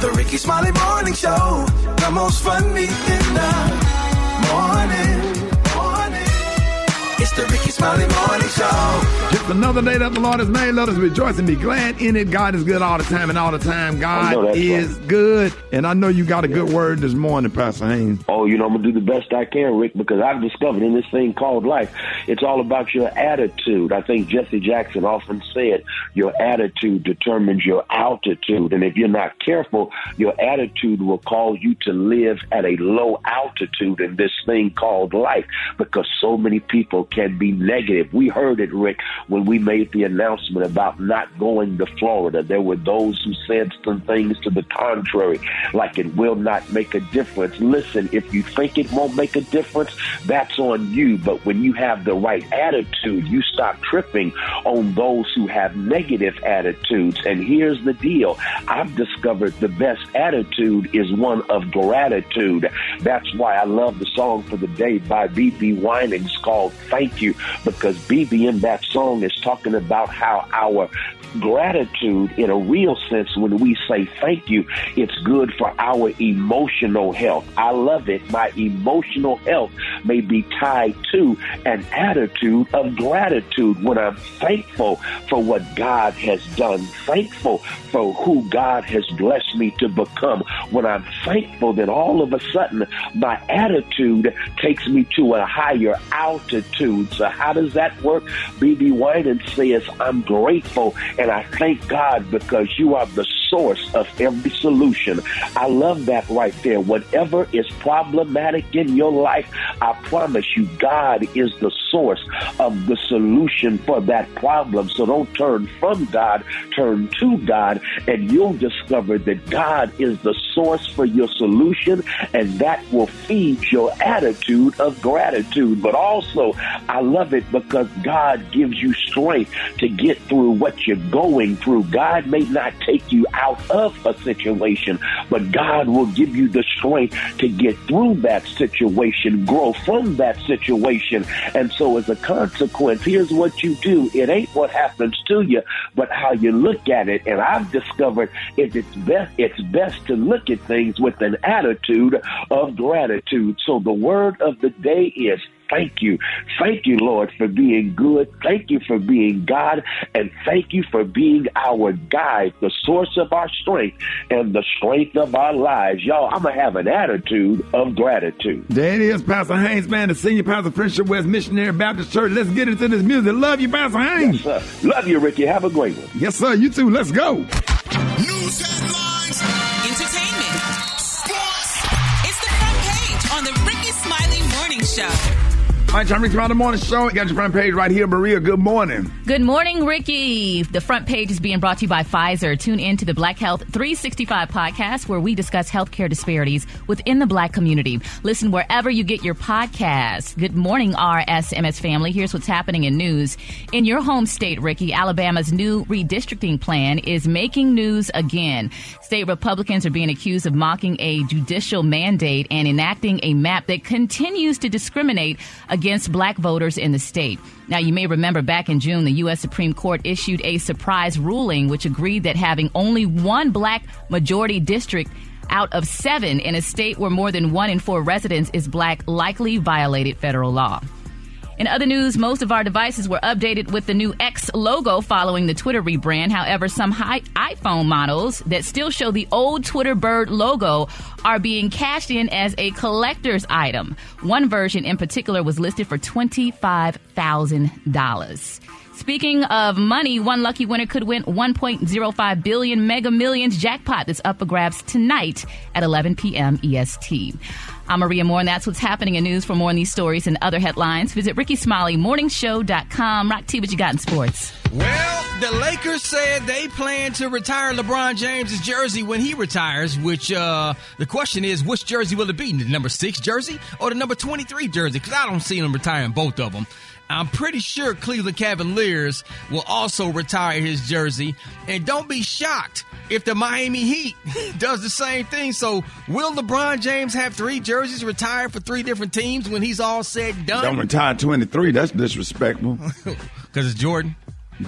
The Rickey Smiley Morning Show. The most funny in the morning. It's the Rickey Smiley Morning Show. Just another day that the Lord has made. Let us rejoice and be glad in it. God is good all the time, and all the time, God is right. good. And I know you got a good word this morning, Pastor Haynes. Oh, you know, I'm going to do the best I can, Rick, because I've discovered in this thing called life, it's all about your attitude. I think Jesse Jackson often said, your attitude determines your altitude. And if you're not careful, your attitude will cause you to live at a low altitude in this thing called life because so many people can be negative. We heard it, Rick, when we made the announcement about not going to Florida. There were those who said some things to the contrary, like it will not make a difference. Listen, if you think it won't make a difference, that's on you. But when you have the right attitude, you stop tripping on those who have negative attitudes. And here's the deal I've discovered the best attitude is one of gratitude. That's why I love the song for the day by BeBe Winans called Thank You, because BeBe in that song is talking about how our gratitude in a real sense when we say thank you it's good for our emotional health i love it my emotional health may be tied to an attitude of gratitude when i'm thankful for what god has done thankful for who god has blessed me to become when i'm thankful then all of a sudden my attitude takes me to a higher altitude so how does that work BeBe Winans says i'm grateful and I thank God because you are the source of every solution. I love that right there. Whatever is problematic in your life, I promise you, God is the source of the solution for that problem. So don't turn from God, turn to God, and you'll discover that God is the source for your solution, and that will feed your attitude of gratitude. But also, I love it because God gives you strength to get through what you're going through. God may not take you out of a situation, but God will give you the strength to get through that situation, grow from that situation. And so, as a consequence, here's what you do it ain't what happens to you, but how you look at it. And I've discovered it's best, it's best to look at things with an attitude of gratitude. So, the word of the day is thank you. Thank you, Lord, for being good. Thank you for being God. And thank you for being our guide, the source of our strength and the strength of our lives. Y'all, I'm going to have an attitude of gratitude. There it is, Pastor Haynes, man, the senior pastor, of Friendship West Missionary Baptist Church. Let's get into this music. Love you, Pastor Haynes. Yes, sir. Love you, Rickey. Have a great one. Yes, sir. You too. Let's go. News headlines, Entertainment. sports. It's the front page on the Rickey Smiley Morning Show. All right, time to around the morning show. You got your front page right here, Maria. Good morning. Good morning, Rickey. The front page is being brought to you by Pfizer. Tune in to the Black Health 365 podcast where we discuss healthcare disparities within the black community. Listen wherever you get your podcasts. Good morning, RSMS family. Here's what's happening in news. In your home state, Rickey, Alabama's new redistricting plan is making news again. State Republicans are being accused of mocking a judicial mandate and enacting a map that continues to discriminate against black voters in the state. Now, you may remember back in June, the U.S. Supreme Court issued a surprise ruling which agreed that having only one black majority district out of seven in a state where more than one in four residents is black likely violated federal law. In other news, most of our devices were updated with the new X logo following the Twitter rebrand. However, some high iPhone models that still show the old Twitter bird logo are being cashed in as a collector's item. One version in particular was listed for $25,000. Speaking of money, one lucky winner could win 1.05 billion mega millions jackpot that's up for grabs tonight at 11 p.m. EST. I'm Maria Moore, and that's what's happening in news. For more on these stories and other headlines, visit RickySmileyMorningShow.com. Rock T, what you got in sports? Well, the Lakers said they plan to retire LeBron James' jersey when he retires, which uh, the question is, which jersey will it be? The number six jersey or the number 23 jersey? Because I don't see them retiring both of them. I'm pretty sure Cleveland Cavaliers will also retire his jersey. And don't be shocked if the Miami Heat does the same thing. So, will LeBron James have three jerseys retired for three different teams when he's all said and done? Don't retire 23. That's disrespectful. Because it's Jordan.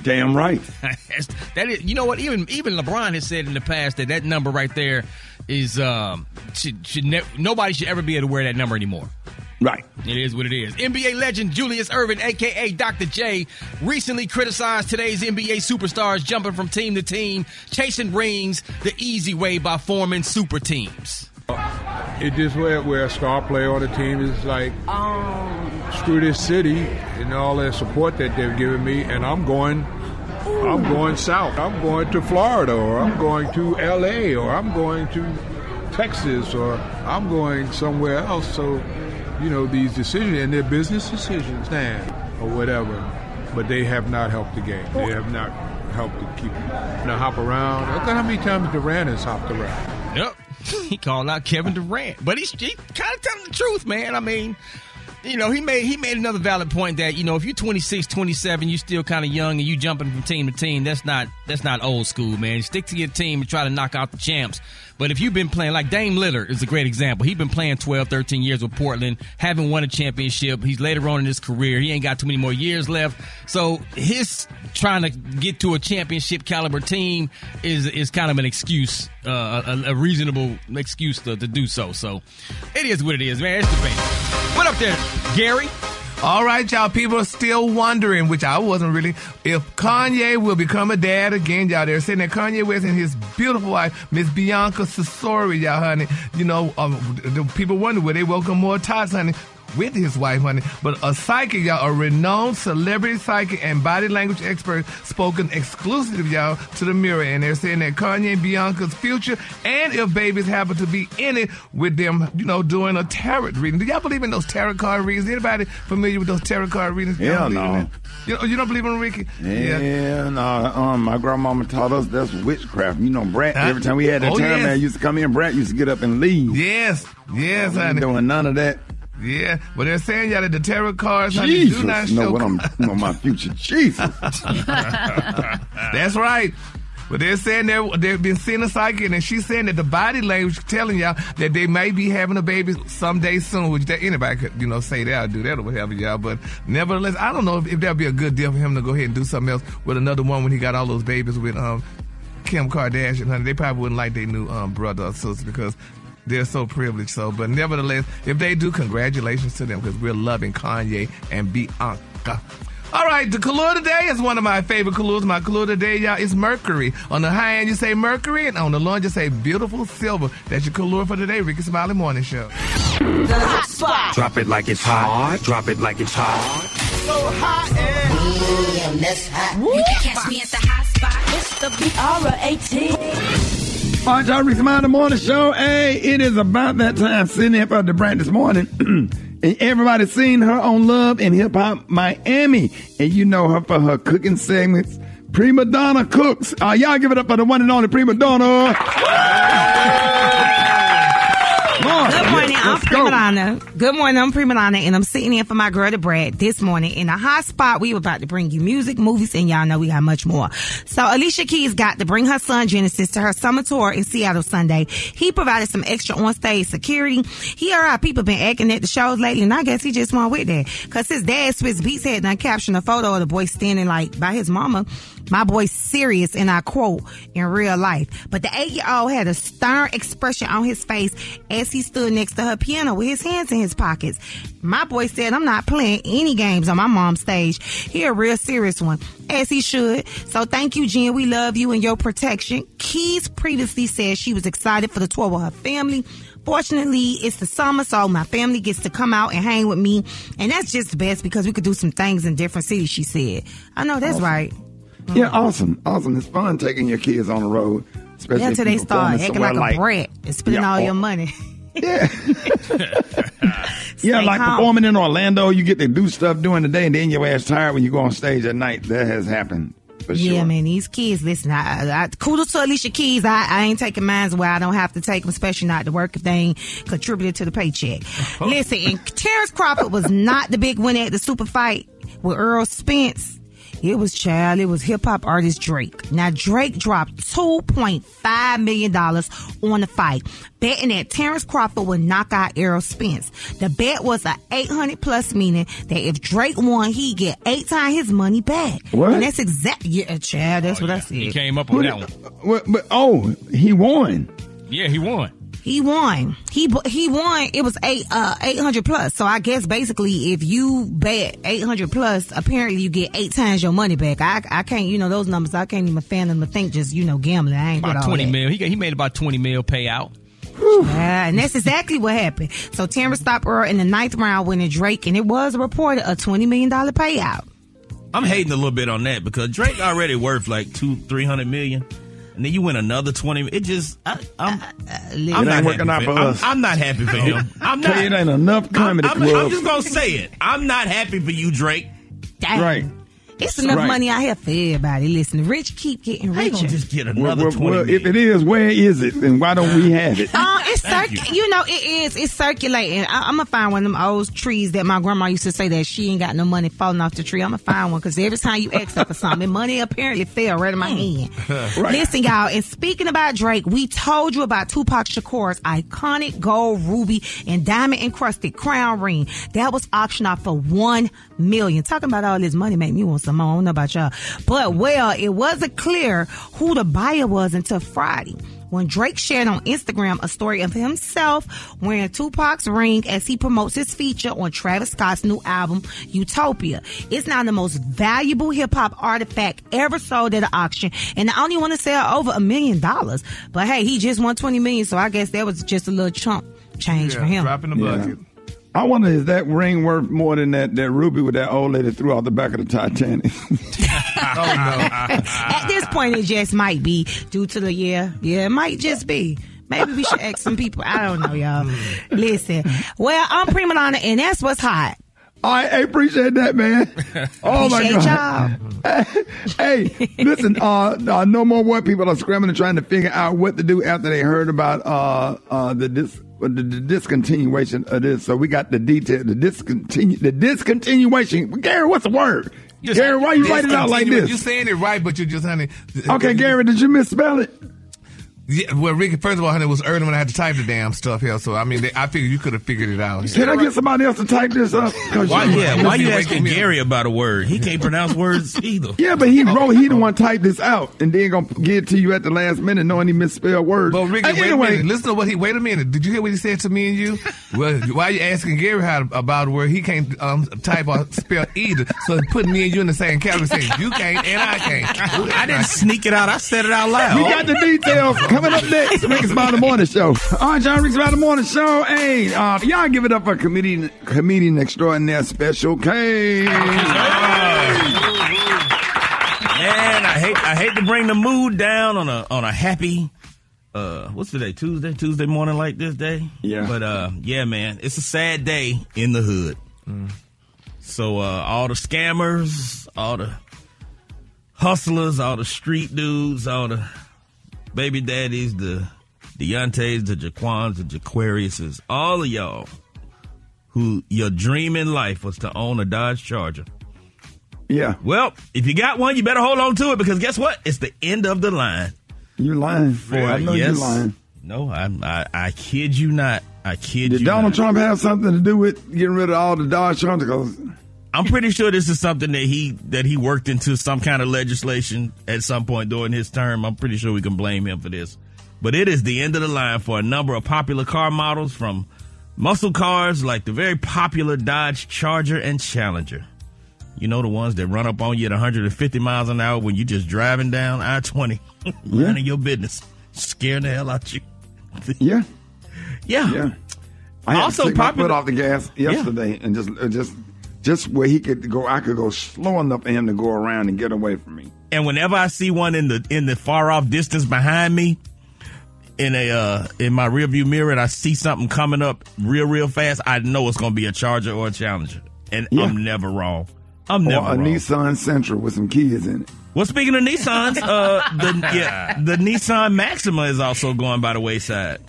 Damn right. That is, you know what? Even even LeBron has said in the past that that number right there is um should should ne- nobody should ever be able to wear that number anymore. Right. It is what it is. NBA legend Julius Erving, aka Dr. J, recently criticized today's NBA superstars jumping from team to team, chasing rings the easy way by forming super teams. It just where where a star player on the team is like, screw this city and all that support that they've given me, and I'm going, I'm going south. I'm going to Florida, or I'm going to L.A., or I'm going to Texas, or I'm going somewhere else. So, you know, these decisions and they're business decisions, stand or whatever, but they have not helped the game. They have not helped to keep, know, hop around. Look at how many times Durant has hopped around. Yep. he called out Kevin Durant, but he's he kind of telling the truth, man. I mean, you know, he made he made another valid point that you know if you're 26, 27, you're still kind of young and you jumping from team to team. That's not that's not old school, man. Stick to your team and try to knock out the champs. But if you've been playing like Dame Lillard is a great example. He's been playing 12, 13 years with Portland, haven't won a championship. He's later on in his career. He ain't got too many more years left. So his trying to get to a championship caliber team is is kind of an excuse, uh, a, a reasonable excuse to, to do so. So it is what it is, man. It's debate. What up there, Gary? All right, y'all. People are still wondering, which I wasn't really, if Kanye will become a dad again. Y'all, they're saying that Kanye West and his beautiful wife, Miss Bianca Censori, y'all, honey. You know, um, people wonder will they welcome more tots, honey. With his wife, honey, but a psychic, y'all, a renowned celebrity psychic and body language expert, spoken exclusively, y'all, to the Mirror, and they're saying that Kanye and Bianca's future, and if babies happen to be in it, with them, you know, doing a tarot reading. Do y'all believe in those tarot card readings? Anybody familiar with those tarot card readings? Hell no. You, know, you don't believe in Rickey? Yeah, no. Um, my grandmama taught us that's witchcraft. You know, Brant. Huh? Every time we had that Oh, time, yes. man used to come in. Brant used to get up and leave. Yes, yes, ain't honey. doing none of that. Yeah, but they're saying y'all that the tarot cards, honey, do not know show. what I'm, know my future. Jesus. That's right. But they're saying they they've been seeing a psychic, and she's saying that the body language telling y'all that they may be having a baby someday soon. Which that anybody could you know say that or do that or whatever, y'all. But nevertheless, I don't know if, if that'd be a good deal for him to go ahead and do something else with another one when he got all those babies with um Kim Kardashian. Honey, they probably wouldn't like their new um brother or sister because. They're so privileged, so but nevertheless, if they do, congratulations to them because we're loving Kanye and Bianca. All right, the color today is one of my favorite colors. My color today, y'all, is Mercury. On the high end, you say Mercury, and on the low end, you say beautiful silver. That's your color for today, Rickey Smiley Morning Show. The hot spot. Drop it like it's hot. Drop it like it's hot. So hot and. William, that's hot. You can catch me at the hot spot. It's the B-R-A-T. All right, y'all, Rickey the Morning Show. Hey, it is about that time sitting here for Da Brat this morning. and everybody's seen her on Love and Hip Hop Miami. And you know her for her cooking segments. PreMadonna Cooks. Uh, y'all give it up for the one and only PreMadonna. Lord, Prima. Good morning, I'm Prima and I'm sitting in for my girl, Da Brat, this morning in a hot spot. We were about to bring you music, movies, and y'all know we got much more. So Alicia Keys got to bring her son Genesis to her summer tour in Seattle Sunday. He provided some extra on-stage security. He heard how people been acting at the shows lately, and I guess he just went with that. Cause his dad, Swizz Beatz, had done captioned a photo of the boy standing like by his mama. My boy's serious, and I quote, in real life. But the eight-year-old had a stern expression on his face as he stood next to her piano with his hands in his pockets. My boy said, I'm not playing any games on my mom's stage. He a real serious one, as he should. So thank you, Jen. We love you and your protection. Keys previously said she was excited for the tour with her family. Fortunately, it's the summer, so my family gets to come out and hang with me. And that's just the best because we could do some things in different cities, she said. I know that's right. Yeah, awesome. Awesome. It's fun taking your kids on the road. Especially Yeah, if till they start acting like a somewhere brat and spending Yeah, all your money. Yeah. Yeah, like calm. performing in Orlando, you get to do stuff during the day, and then your ass tired when you go on stage at night. That has happened for sure. Yeah, sure. man, these kids, listen, I, I, kudos to Alicia Keys. I, I ain't taking mines where I don't have to take them, especially not to work if they ain't contributed to the paycheck. listen, and Terrence Crawford was not the big winner at the super fight with Errol Spence. It was child. It was hip hop artist Drake. Now Drake dropped two point five million dollars on the fight, betting that Terrence Crawford would knock out Errol Spence. The bet was a eight hundred plus, meaning that if Drake won, he'd get eight times his money back. What? And that's exactly yeah, child. That's oh, what I said. He came up on that one. What, but oh, he won. Yeah, he won. He won. He he won. It was eight uh eight hundred plus. So I guess basically, if you bet eight hundred plus, apparently you get eight times your money back. I I can't you know those numbers. I can't even fathom to think just you know gambling. I ain't About twenty that. mil. He got, he made about twenty mil payout. Yeah, and that's exactly what happened. So Tamra stopped Errol in the ninth round winning Drake, and it was reported a twenty million dollar payout. I'm hating a little bit on that because Drake already worth like two, three hundred million, and then you win another twenty. It just, I, I'm, uh, uh, It I'm not working happy out for I'm- us. I'm, not happy for him. I'm not. Tell it ain't enough comedy I'm, I'm. I'm just gonna say it. I'm not happy for you, Drake. Dang. Right. It's enough Right. money out here for everybody. Listen, the rich keep getting How you richer. gonna just get another well, twenty well, if it is, where is it, and why don't we have it? Uh, it's Thank circ- you. you. know, it is. It's circulating. I- I'm gonna find one of them old trees that my grandma used to say that she ain't got no money falling off the tree. I'm gonna find one because every time you ask her for something, money apparently fell right in my hand. Listen, y'all. And speaking about Drake, we told you about Tupac Shakur's iconic gold, ruby, and diamond encrusted crown ring that was auctioned off for one million. Talking about all this money made me want some more. I don't know about y'all, but well, it wasn't clear who the buyer was until Friday when Drake shared on Instagram a story of himself wearing Tupac's ring as he promotes his feature on Travis Scott's new album, Utopia. It's now the most valuable hip hop artifact ever sold at an auction, and I only want to sell over a million dollars. But hey, he just won 20 million, so I guess that was just a little chump change for him. Dropping the Yeah. Bucket. I wonder is that ring worth more than that, that ruby with that old lady threw out the back of the Titanic? Oh no. At this point, it just might be due to the year. yeah, it might just be. Maybe we should ask some people. I don't know, y'all. Listen, well, I'm PreMadonna, and that's what's hot. I appreciate that, man. Oh my Appreciate god! hey, listen. Uh, uh, no more white people are scrambling and trying to figure out what to do after they heard about uh, uh, the, dis- Uh, the the discontinuation of this. So we got the detail. The discontinue the discontinuation. Gary, what's the word? Gary, why you write it out like this? You're saying it right, but you're just, honey. Okay, uh, Gary, did you misspell it? Yeah, well, Rickey, first of all, honey, it was early when I had to type the damn stuff here. So, I mean, they, I figured you could have figured it out. Can I get somebody else to type this up? Why, you- yeah, why you asking me up. Gary about a word? He can't pronounce words either. Yeah, but he wrote. He the one typed this out, and then gonna get it to you at the last minute, knowing he misspelled words. But Rickey, wait anyway, a minute. Listen to what he. Wait a minute. Did you hear what he said to me and you? well, why you asking Gary how about where he can't um, type or spell either? So putting me and you in the same category, saying you can't and I can't. I didn't sneak it out. I said it out loud. We got the details coming up next. Rick's about the morning show. All right, John Rick's about the morning show. Hey, uh, y'all give it up for comedian, comedian extraordinaire Special K. Man, I hate I hate to bring the mood down on a on a happy uh what's today? Tuesday? Tuesday morning like this day? Yeah. But uh yeah, man, it's a sad day in the hood. So uh all the scammers, all the hustlers, all the street dudes, all the baby daddies, the Deontay's, the Jaquans, the Jaquariuses, all of y'all who your dream in life was to own a Dodge Charger. Yeah, Well, if you got one, you better hold on to it because guess what? It's the end of the line. You're lying. I know yes. you lying. No, I, I I kid you not. I kid Did you Donald not. Trump have something to do with getting rid of all the Dodge Chargers? I'm pretty sure this is something that he that he worked into some kind of legislation at some point during his term. I'm pretty sure we can blame him for this. But it is the end of the line for a number of popular car models from muscle cars like the very popular Dodge Charger and Challenger. You know the ones that run up on you at 150 miles an hour when you're just driving down I-20, running your business, scaring the hell out you. yeah, Yeah. yeah. I Also to take my popular- foot off the gas yesterday, and just, uh, just, just where he could go, I could go slow enough for him to go around and get away from me. and whenever I see one in the in the far off distance behind me, in a uh, in my rearview mirror, and I see something coming up real real fast, I know it's going to be a Charger or a Challenger, and Yeah. I'm never wrong. I'm never Or a wrong. Nissan Sentra with some kids in it. Well, speaking of Nissans, uh, the yeah, the Nissan Maxima is also going by the wayside.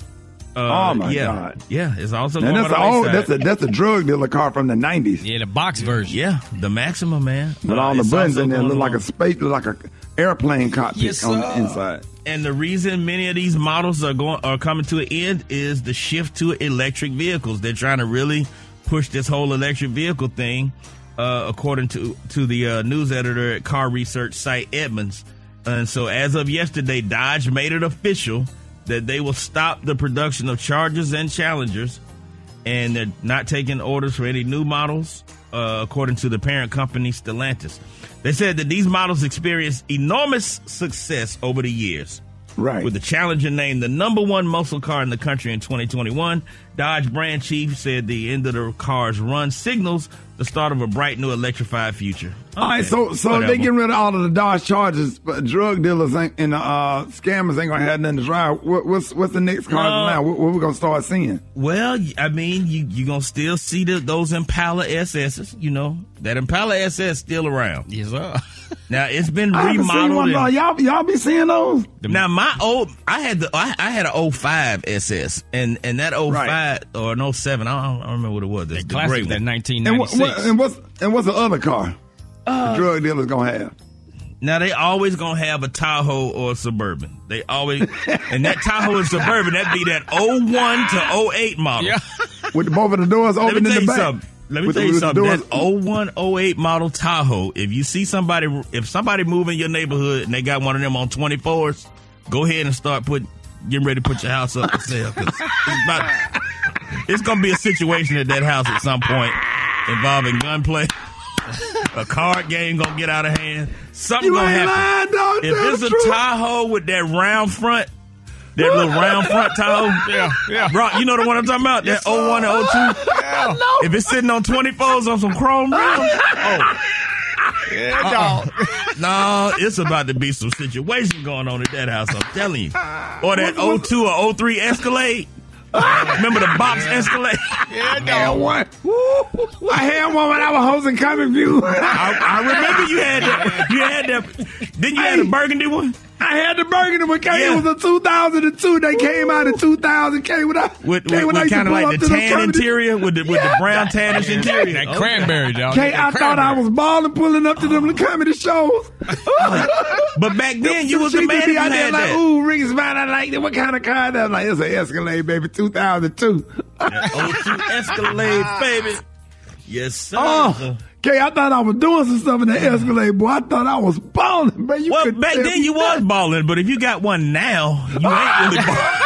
Uh, oh my yeah. God! Yeah, it's also And that's by a the old, that's a that's a drug dealer car from the nineties. Yeah, the box version. Yeah, the Maxima man. With Uh, all the buttons in there, look like a space, look like a airplane cockpit Yes, on the inside. And the reason many of these models are going are coming to an end is the shift to electric vehicles. They're trying to really push this whole electric vehicle thing, uh, according to to the uh, news editor at car research site Edmunds. And so, as of yesterday, Dodge made it official that they will stop the production of Chargers and Challengers, and they're not taking orders for any new models, uh, according to the parent company Stellantis. They said that these models experienced enormous success over the years. Right. With the Challenger named the number one muscle car in the country in 2021, Dodge brand chief said the end of the car's run signals the start of a bright new electrified future. All right, Okay, so so whatever. they getting rid of all of the Dodge Chargers, but drug dealers ain't, and uh, scammers ain't gonna have nothing to drive. What, what's what's the next car Uh, now? What, what we gonna start seeing? Well, I mean, you you gonna still see the, those Impala SSs. You know that Impala SS still around. Yes, sir. Now it's been I seen remodeled. one. and- Y'all y'all be seeing those? Now my old, I had the, I, I had an 05 SS, and and that 05 Right. or an 07, I don't, I don't remember what it was. That's the Classic, gray that 1996. And, what, what, and what's and what's the other car? the uh, drug dealers gonna have? Now they always gonna have a Tahoe or a Suburban. They always, and that Tahoe and Suburban, that be that 01 to 08 model. Yeah. With both of the doors Let open me in tell the you back. something. Let me With tell you the something. doors- That 01, 08 model Tahoe. If you see somebody, if somebody move in your neighborhood and they got one of them on 24s, go ahead and start put, getting ready to put your house up for sale. 'cause it's about, it's gonna be a situation at that house at some point involving gunplay. A card game gonna get out of hand. Something You gonna happen. lying, dog. if it's a true. Tahoe with that round front, that little round front Tahoe, Yeah, yeah. Bro, you know the one I'm talking about? That 01 and 02? If it's sitting on 24s on some chrome rims, oh. Yeah, Uh-uh. no, it's about to be some situation going on at that house, I'm telling you. Or that 02 or 03 Escalade. Remember the box Escalade? Yeah, I had one. I had one when I was hosting Comic View. I, I remember you had that. You had that. Didn't you have the burgundy one? I had the burgundy one. Came, Yeah. It was a 2002. They came out in 2000. Came with, With, came with, with kind of like the tan interior with the, with the brown tannish interior. That cranberry, dog. Okay, That I thought I was balling pulling up to them comedy shows. But back then, you was the She man be who out there had like, that. ooh, Ricky Spine, I like it. What kind of car that? I'm like, it's an Escalade, baby, 2002. That 02 Escalade, baby. Yes, sir. Oh, okay, I thought I was doing some stuff in the Escalade, boy. I thought I was balling, man. You Well, couldn't back then me you was nothing. balling, but if you got one now, you ain't really balling.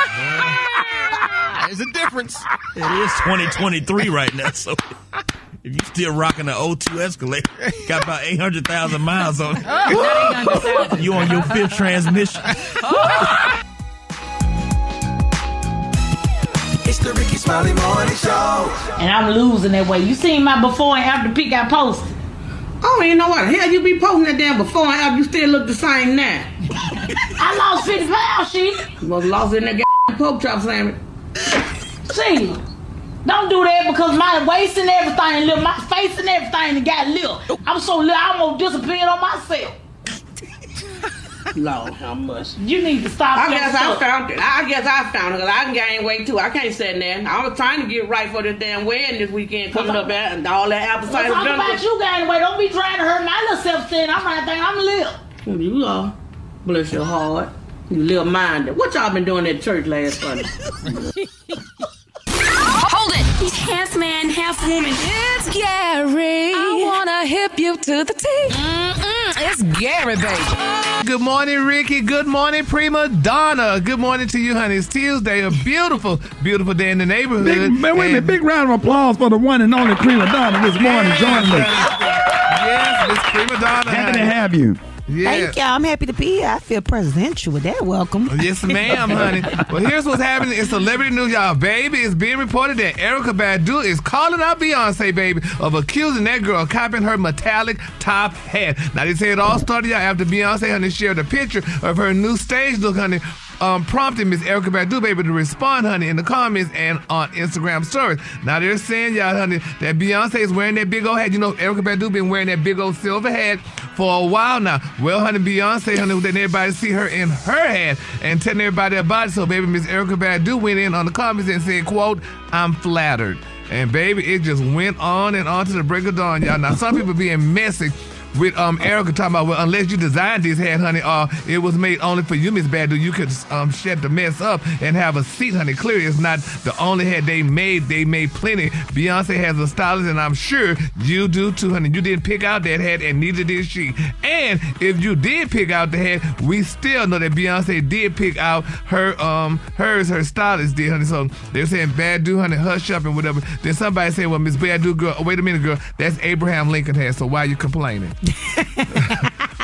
There's a difference. It is 2023 right now, so if you still rocking the 02 Escalade, got about 800,000 miles on it. You on your fifth transmission. Oh. It's the Rickey Smiley Morning Show. And I'm losing that way. You seen my before and after pic I posted? I don't even know what the hell you be posting that damn before and after. You still look the same now. I lost 50 pounds, shit. You was lost in that goddamn pork chop sandwich. See, don't do that because my waist and everything, little, my face and everything got little. I'm so little, I almost disappeared on myself. Lord, how much? You need to stop I that guess I found it. I guess I found it because I can gain weight too. I can't sit there. I was trying to get right for this damn wedding this weekend coming up at and all that apple We're cider talking about you gaining weight. Don't be trying to hurt my little self-esteem. I'm right there. I'm little. You are. Bless your heart. You little minded. What y'all been doing at church last Sunday? Hold it. He's half man, half woman. It's Gary. I wanna hip you to the T. Mm-mm. It's Gary, baby. Good morning, Rickey. Good morning, PreMadonna. Good morning to you, honey. It's Tuesday, a beautiful, beautiful day in the neighborhood. Big, man, wait a minute. Big round of applause for the one and only PreMadonna this morning joining us. Yes, Miss PreMadonna. Happy to have you. Yeah. Thank y'all. I'm happy to be here. I feel presidential with that. Welcome. Yes, ma'am, honey. Well, here's what's happening in celebrity news, y'all. Baby, it's being reported that Erykah Badu is calling out Beyonce, baby, of accusing that girl of copying her metallic top hat. Now, they say it all started out after Beyonce, honey, shared a picture of her new stage look, honey, um, prompting Miss Erykah Badu, baby, to respond, honey, in the comments and on Instagram stories. Now, they're saying, y'all, honey, that Beyonce is wearing that big old hat. You know, Erykah Badu been wearing that big old silver hat for a while now. Well, honey, Beyonce, honey, letting everybody see her in her hand and telling everybody about it. So, baby, Miss Erykah Badu went in on the comments and said, quote, I'm flattered. And baby, it just went on and on to the break of dawn, y'all. Now, some people being messy with um Erykah talking about well unless you designed this hat, honey, or it was made only for you, Miss Badu, you could um shut the mess up and have a seat, honey. Clearly, it's not the only hat they made. They made plenty. Beyonce has a stylist, and I'm sure you do too, honey. You didn't pick out that hat, and neither did she. And if you did pick out the hat, we still know that Beyonce did pick out her um hers. Her stylist did, honey. So they're saying Badu, honey, hush up and whatever. Then somebody said, well, Miss Badu, girl, wait a minute, girl, that's Abraham Lincoln hat. So why are you complaining?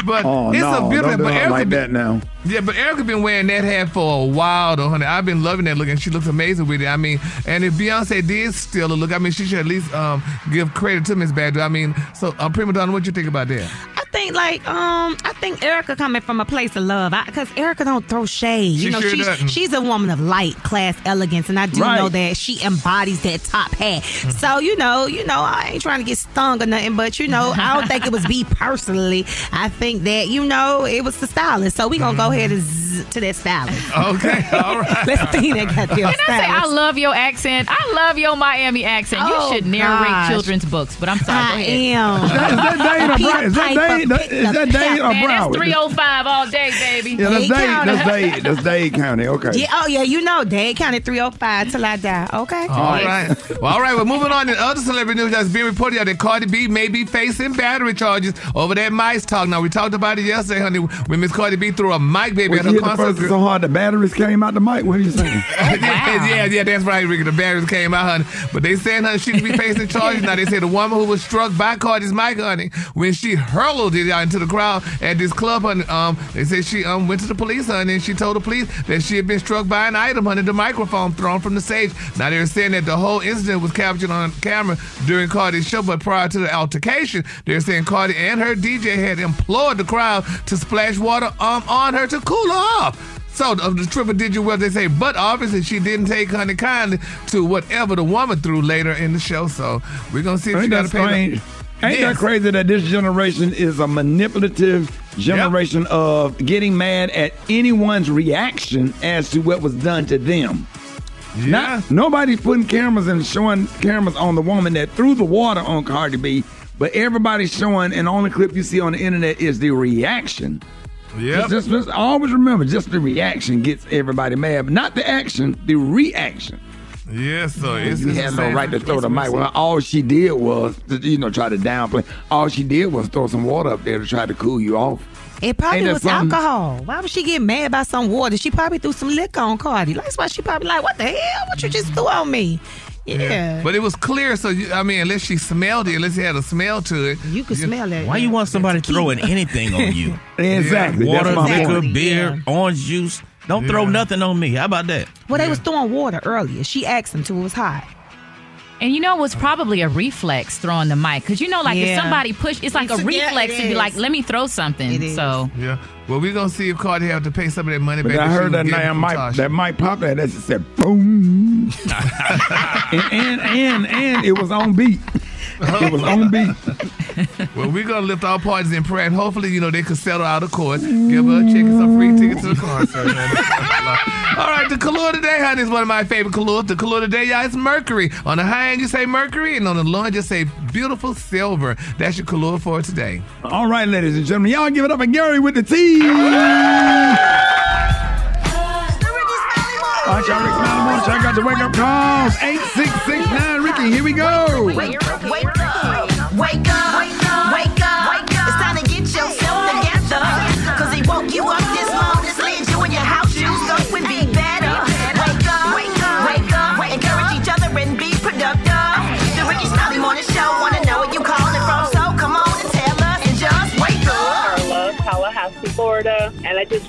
But Oh, it's no, a beautiful. don't do but like that now. Yeah, but Erykah been wearing that hat for a while, though, honey. I've been loving that look, and she looks amazing with it. I mean, and if Beyonce did steal a look, I mean, she should at least um, give credit to Miss Badu. I mean, so um, PreMadonna, what you think about that? I think like um I think Erykah coming from a place of love because Erykah don't throw shade. She you know sure she's doesn't. she's a woman of light, class, elegance, and I do Right. know that she embodies that top hat. Mm-hmm. So you know, you know, I ain't trying to get stung or nothing, but you know, I don't think it was me personally. I think that you know it was the stylist. So we gonna go ahead and zzz to that stylist. Okay, all right. Let's see that got Can I say I love your accent? I love your Miami accent. Oh, you should narrate gosh. children's books, but I'm sorry. I go ahead. am. Is that Dade or Brown? Is that Dade? Is that Dade or Man, Brown? that's 305 all day, baby. Yeah, that's Dade. That's Dade. That's Dade County. Okay. Yeah, oh yeah, you know, Dade County 305 till I die. Okay. All right. Well, all right. Well, moving on to other celebrity news that's being reported out that Cardi B may be facing battery charges over that mice talk. Now, we talked about it yesterday, honey, when Miss Cardi B threw a mic baby Was at her hit the concert. person so hard the batteries came out the mic? What are you saying? yeah, yeah, that's right, Rickey. The batteries came out, honey. But they said, honey, she could be facing charges now. They say the woman who was struck by Cardi's mic, honey, when she hurled it out into the crowd at this club, honey, um, they said she um went to the police, honey, and she told the police that she had been struck by an item, honey, the microphone thrown from the stage. Now they're saying that the whole incident was captured on camera during Cardi's show, but prior to the altercation, they're saying Cardi and her DJ had implored the crowd to splash water um on her to cool her off. So of the triple digit well they say, but obviously she didn't take honey kindly to whatever the woman threw later in the show. So we're gonna see if she Ain't got that to pay. the- Ain't Yes. that crazy that this generation is a manipulative generation of getting mad at anyone's reaction as to what was done to them? Yeah. Not, nobody's putting cameras and showing cameras on the woman that threw the water on Cardi B, but everybody's showing, and the only clip you see on the internet is the reaction. Yep. Just, just, just always remember, just the reaction gets everybody mad, but not the action, the reaction. Yes, so it's you it's had no right to throw the mic. Well, all she did was, you know, try to downplay. All she did was throw some water up there to try to cool you off. It probably was something? alcohol. Why would she get mad about some water? She probably threw some liquor on Cardi. That's why she probably like, what the hell? What you just threw on me? Yeah. But it was clear, so you, I mean, unless she smelled it, unless it had a smell to it, you could smell it. Why you want somebody throwing anything on you? Exactly. Water, That's my liquor, point. beer, orange juice. Don't throw nothing on me. How about that? Well, they was throwing water earlier. She asked him to. It was hot. And you know, it was probably a reflex throwing the mic. Because you know, like if somebody push, it's like a It's- yeah, reflex it to be like, let me throw something. So Yeah. Well, we're gonna see if Cardi have to pay some of that money But back. I heard was that getting damn from mic, Tasha. that mic popped there. That just said boom, and, and and and it was on beat. It was on beat. Well, we're gonna lift all parties in prayer, and hopefully, you know, they could settle out of court. Give her a check and some free tickets to the concert. all right, the color today, honey, is one of my favorite colors. The color today, y'all, is Mercury. On the high end, you say Mercury, and on the low end, you say beautiful silver. That's your color for today. All right, ladies and gentlemen, y'all give it up for Gary with the T. All right, y'all, Rick Show. I got the wake up calls. 8669 Ricky, here we go. Wake up, wake up, wake up,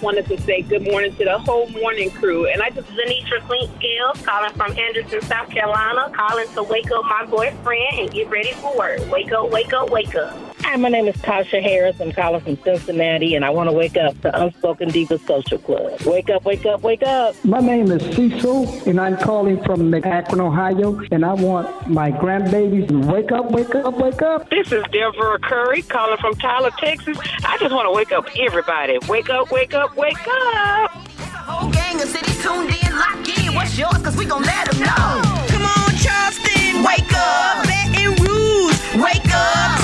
wanted to say good morning to the whole morning crew. And I just Zanitra Flint Scales calling from Anderson, South Carolina, calling to wake up my boyfriend and get ready for work. Wake up, wake up, wake up. Hi, my name is Tasha Harris. I'm calling from Cincinnati, and I want to wake up the Unspoken Diva Social Club. Wake up, wake up, wake up. My name is Cecil, and I'm calling from Akron, Ohio, and I want my grandbabies to wake up, wake up, wake up. This is Deborah Curry calling from Tyler, Texas. I just want to wake up everybody. Wake up, wake up, wake up. Whole gang of cities tuned in, lock in. What's yours? Cause we gon' let them know. Come on, Charleston, wake up. Baton Rouge, wake up.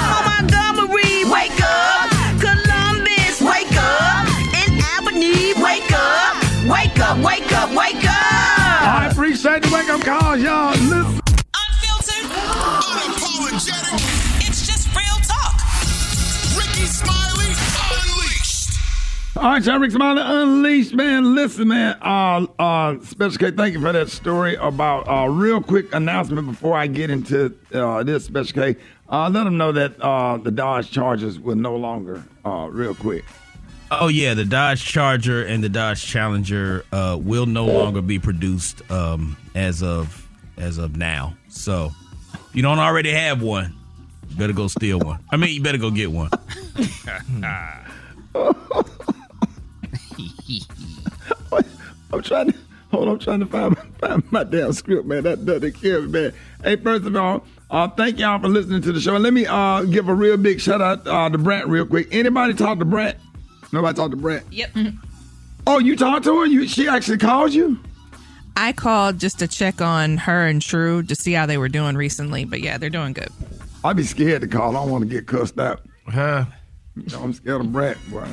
All right, y'all, Rick Smiley Unleashed, man. Listen, man. Uh, uh, Special K, thank you for that story about uh, real quick announcement before I get into uh, this, Special K. Uh, let them know that uh, the Dodge Chargers will no longer, uh, real quick. Oh yeah, the Dodge Charger and the Dodge Challenger uh, will no longer be produced um, as of as of now. So, if you don't already have one, you better go steal one. I mean, you better go get one. I'm trying to hold. on, I'm trying to find my, find my damn script, man. That doesn't kill me, man. Hey, first of all, uh, thank y'all for listening to the show. And let me uh, give a real big shout out uh, to Brat real quick. Anybody talk to Brat? Nobody talked to Brat. Yep. Oh, you talked to her? You she actually called you? I called just to check on her and True to see how they were doing recently, but yeah, they're doing good. I'd be scared to call. I don't want to get cussed out. Huh? You know, I'm scared of Brat, boy.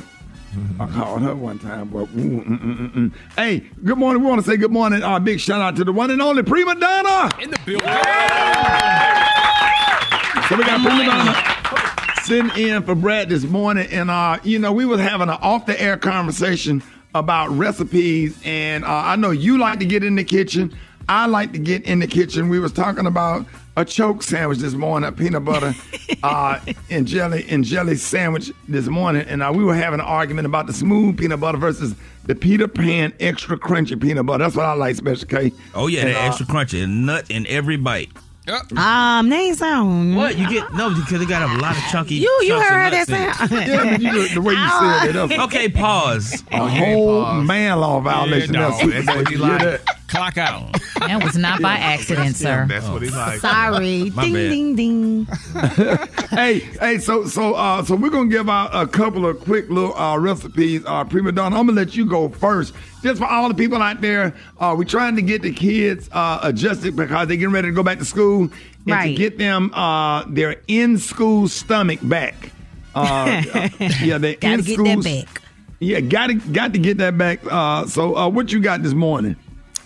I called her one time, but ooh, mm, mm, mm, mm. hey, good morning. We want to say good morning. Uh, big shout out to the one and only PreMadonna in the building. So we got PreMadonna sitting in for Brat this morning, and uh, you know, we was having an off the air conversation about recipes, and uh, I know you like to get in the kitchen. I like to get in the kitchen. We was talking about a choke sandwich this morning, a peanut butter uh, and jelly and jelly sandwich this morning, and uh, we were having an argument about the smooth peanut butter versus the Peter Pan extra crunchy peanut butter. That's what I like, Special K. Oh yeah, And, that uh, extra crunchy and nut in every bite. Um, they sound. What you get? No, because they got a lot of chunky. You- you heard nuts that sound. Yeah, but you- the way you said it, okay, pause. A whole man law violation. Yeah, no, That's- that's what you hear like. That? Clock out. That was not by accident, sir. That's what he like. Sorry. My ding, bad. ding, ding. hey, hey, so so uh so we're gonna give out a couple of quick little uh recipes. Uh PreMadonna, I'm gonna let you go first. Just for all the people out there, uh we're trying to get the kids uh adjusted because they're getting ready to go back to school and to Right. get them uh their in school stomach back. Uh yeah, their Gotta in get that back. Yeah, gotta got to get that back. Uh so uh what you got this morning?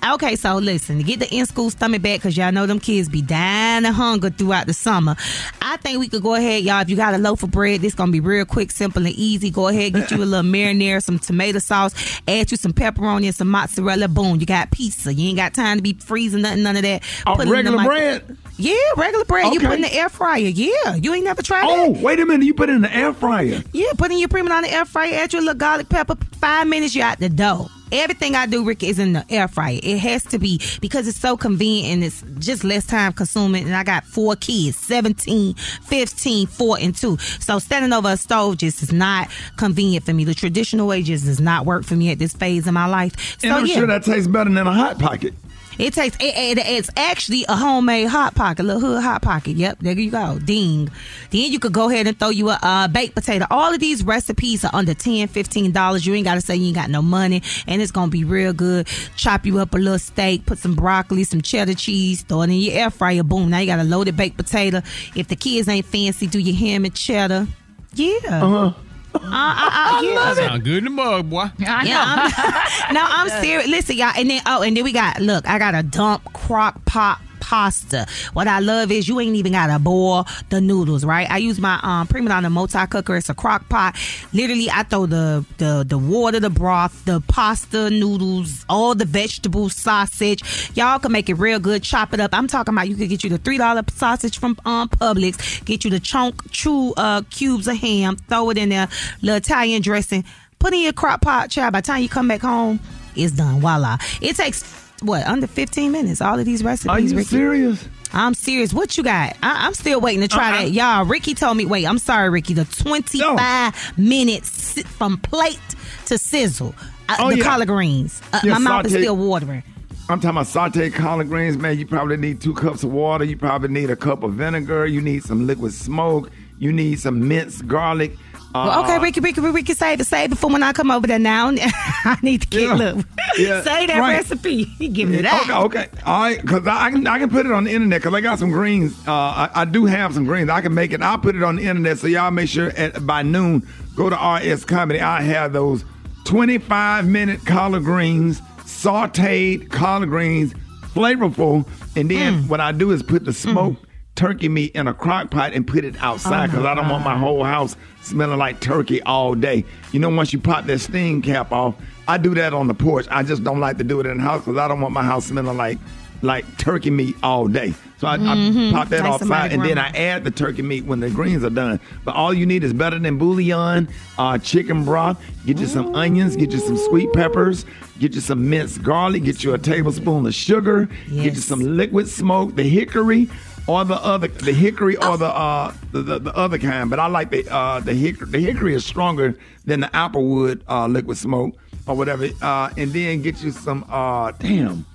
Okay, so listen, to get the in school stomach back, because y'all know them kids be dying of hunger throughout the summer. I think we could go ahead, y'all. If you got a loaf of bread, this gonna be real quick, simple, and easy. Go ahead, get you a little marinara, some tomato sauce, add you some pepperoni and some mozzarella. Boom, you got pizza. You ain't got time to be freezing nothing, none of that. Oh, Put it in the regular bread? Yeah, regular bread. You put in the air fryer. Yeah, you ain't never tried Oh, that. wait a minute, you put it in the air fryer. Yeah, put in your on the air fryer, add your little garlic pepper. Five minutes, you're out the door. Everything I do, Rick, is in the air fryer. It has to be because it's so convenient and it's just less time consuming. And I got four kids 17, 15, 4, and 2. So standing over a stove just is not convenient for me. The traditional way just does not work for me at this phase of my life. So, And I'm yeah. sure that tastes better than a hot pocket. It takes it, it- it's actually a homemade hot pocket, little hood hot pocket. Yep, there you go. Ding. Then you could go ahead and throw you a uh, baked potato. All of these recipes are under 10 $15. You ain't got to say you ain't got no money, and it's gonna be real good. Chop you up a little steak, put some broccoli, some cheddar cheese, throw it in your air fryer. Boom. Now you got a loaded baked potato. If the kids ain't fancy, do your ham and cheddar. Yeah. Uh-huh. Uh, uh, uh, yeah. Sound good in the mug, boy. Yeah, I'm, no, I'm serious. Listen, y'all, and then oh, and then we got look. I got a dump crock pot pasta. What I love is you ain't even gotta boil the noodles, right? I use my um PreMadonna multi cooker. It's a crock pot. Literally, I throw the the the water, the broth, the pasta, noodles, all the vegetables, sausage. Y'all can make it real good. Chop it up. I'm talking about you could get you the three dollar sausage from um Publix. Get you the chunk chew uh cubes of ham. Throw it in there. Little Italian dressing. Put in your crock pot, child. By the time you come back home, it's done. Voila. It takes what under 15 minutes. All of these recipes. Are you Rickey. serious? I'm serious. What you got? I, I'm still waiting to try Uh-uh. that. Y'all, Rickey told me, wait, I'm sorry, Rickey, the 25 minutes from plate to sizzle. Uh, Oh, the yeah. collard greens. Uh, Yeah, my mouth is still watering. I'm talking about sauteed collard greens, man. You probably need two cups of water. You probably need a cup of vinegar. You need some liquid smoke. You need some minced garlic. Uh, Well, okay, Rickey, Rickey, Rickey, save it, save it for when I come over there now. I need to get, look, Yeah, say that right. recipe. Give me that. Okay, okay, all right. Because I, I can I can put it on the internet because I got some greens. Uh, I, I do have some greens. I can make it. I'll put it on the internet. So y'all make sure at, by noon go to RS Comedy. I have those 25 minute collard greens, sautéed collard greens, flavorful. And then what I do is put the smoked turkey meat in a crock pot and put it outside Oh, because my I don't want my whole house smelling like turkey all day. You know, once you pop that steam cap off, I do that on the porch. I just don't like to do it in the house because I don't want my house smelling like like turkey meat all day. So I, Mhm. I pop that Like outside and then I add the turkey meat when the greens are done. But all you need is better than bouillon, uh, chicken broth. Get you some onions, get you some sweet peppers, get you some minced garlic, get you a tablespoon of sugar, get you some liquid smoke, the hickory. Or the other, the hickory, or the uh, the, the, the other kind, but I like the uh, the hickory. The hickory is stronger than the applewood uh, liquid smoke or whatever. Uh, and then get you some uh, damn,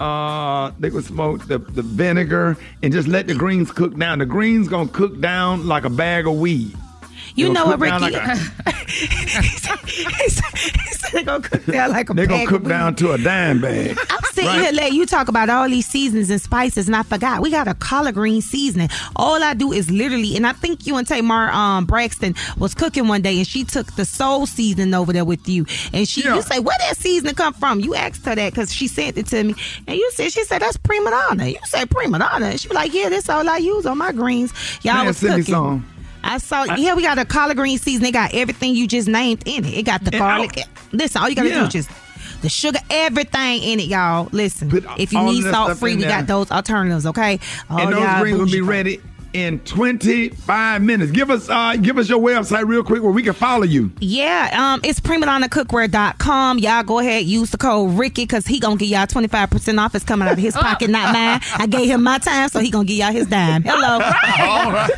uh, liquid smoke, the, the vinegar, and just let the greens cook down. The greens gonna cook down like a bag of weed. You They know what, Rickey? like They're gonna cook down like a They're gonna cook down to a dime bag. I'm sitting Right. here letting you talk about all these seasons and spices, and I forgot we got a collard green seasoning. All I do is literally, and I think you and Tamar um, Braxton was cooking one day, and she took the soul seasoning over there with you, and she you say where that seasoning come from? You asked her that because she sent it to me, and you said she said that's PreMadonna. You said PreMadonna, and she was like, yeah, that's all I use on my greens. Y'all Man, was cooking. I saw. I- yeah, we got a collard green season. It got everything you just named in it. It got the garlic. Listen, all you gotta do is just the sugar, everything in it, y'all. Listen, if you need salt free, we there. got those alternatives. Okay, Oh, and those greens will be ready in 25 minutes. Give us uh, give us your website real quick where we can follow you. Yeah, um, it's premadonnacookware.com. Y'all go ahead, use the code Rickey because he gonna give y'all 25% off. It's coming out of his pocket, not mine. I gave him my time, so he gonna give y'all his dime. Hello. All right.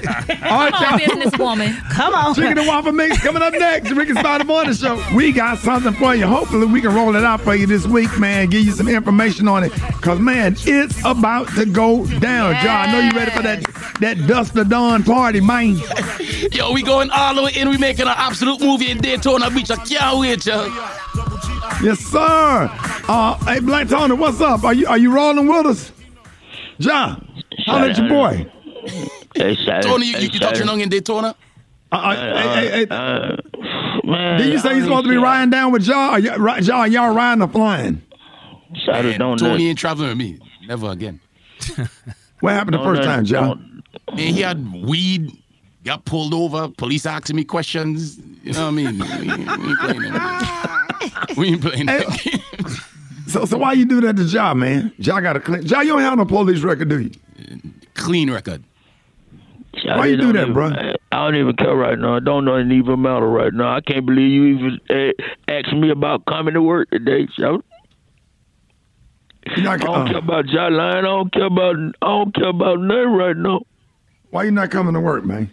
All right, Come on, y'all. businesswoman. Come on. Chicken and waffle mix coming up next. Rickey Smiley Morning Show. We got something for you. Hopefully, we can roll it out for you this week, man. Give you some information on it. Because, man, it's about to go down. John, I know you ready for that, that Dust the Dawn party, man. Yo, we going all the way in. We making an absolute movie in Daytona Beach. I can't wait, yo. Yes, sir. Uh, hey, Black Tony, what's up? Are you are you rolling with us? John, how at your boy. Hey, Tony, you, you, you touching on in Daytona? Uh, hey, hey, man, Did you say you're supposed to be riding down with John? Are you, ri- John, y'all riding or flying? Man, Tony ain't traveling with me. Never again. What happened the first time, John? Man, he had weed, got pulled over, police asking me questions. You know what I mean? We, ain't- we ain't playing that. We ain't playing that. So, so why you do that to Ja, man? Ja got a clean. Ja, you don't have no police record, do you? Clean record. Why you do that, bro? I don't even care right now. I don't know it even matter right now. I can't believe you even uh, asked me about coming to work today, so. I don't uh, care about John Line. I don't care about. I don't care about nothing right now. Why you not coming to work, man?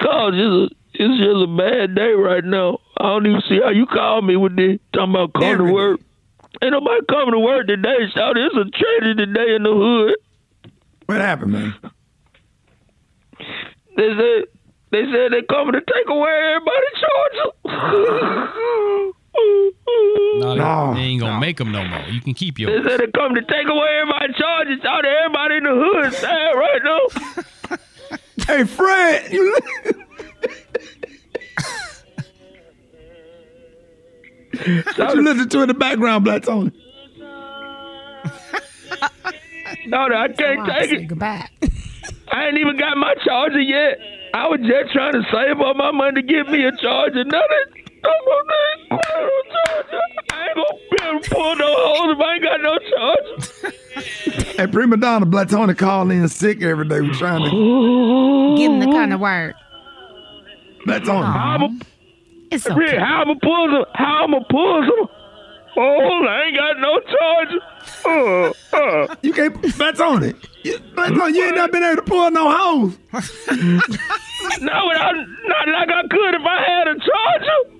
Cause it's a, it's just a bad day right now. I don't even see how you call me with this talking about coming to work. Ain't nobody coming to work today, so it's a tragedy today in the hood. What happened, man? They said they said they coming to take away everybody's charges. Mm-hmm. No, they, No. they ain't gonna make them no more. You can keep your. They said they come to take away everybody's charges. Out of everybody in the hood sad right now. Hey, Fred, you. what you listen to in the background, Black Tony? No, no, I can't take it. Goodbye. I ain't even got my charger yet. I was just trying to save up my money to get me a charger. Nothing. No more thing. I ain't gonna be able to pull no holes if I ain't got no charger. Hey, PreMadonna, Black Tony calling in sick every day. We're trying to Give him the kind of word. Black Tony. How I'ma, It's Rick, okay. how I'ma pull some? How I'ma pull some? Oh, I ain't got no charger. Oh, uh, oh, uh. You can't. That's on it. You- That's on. You ain't not been able to pull no hose. No, but I, not like I could if I had a charger.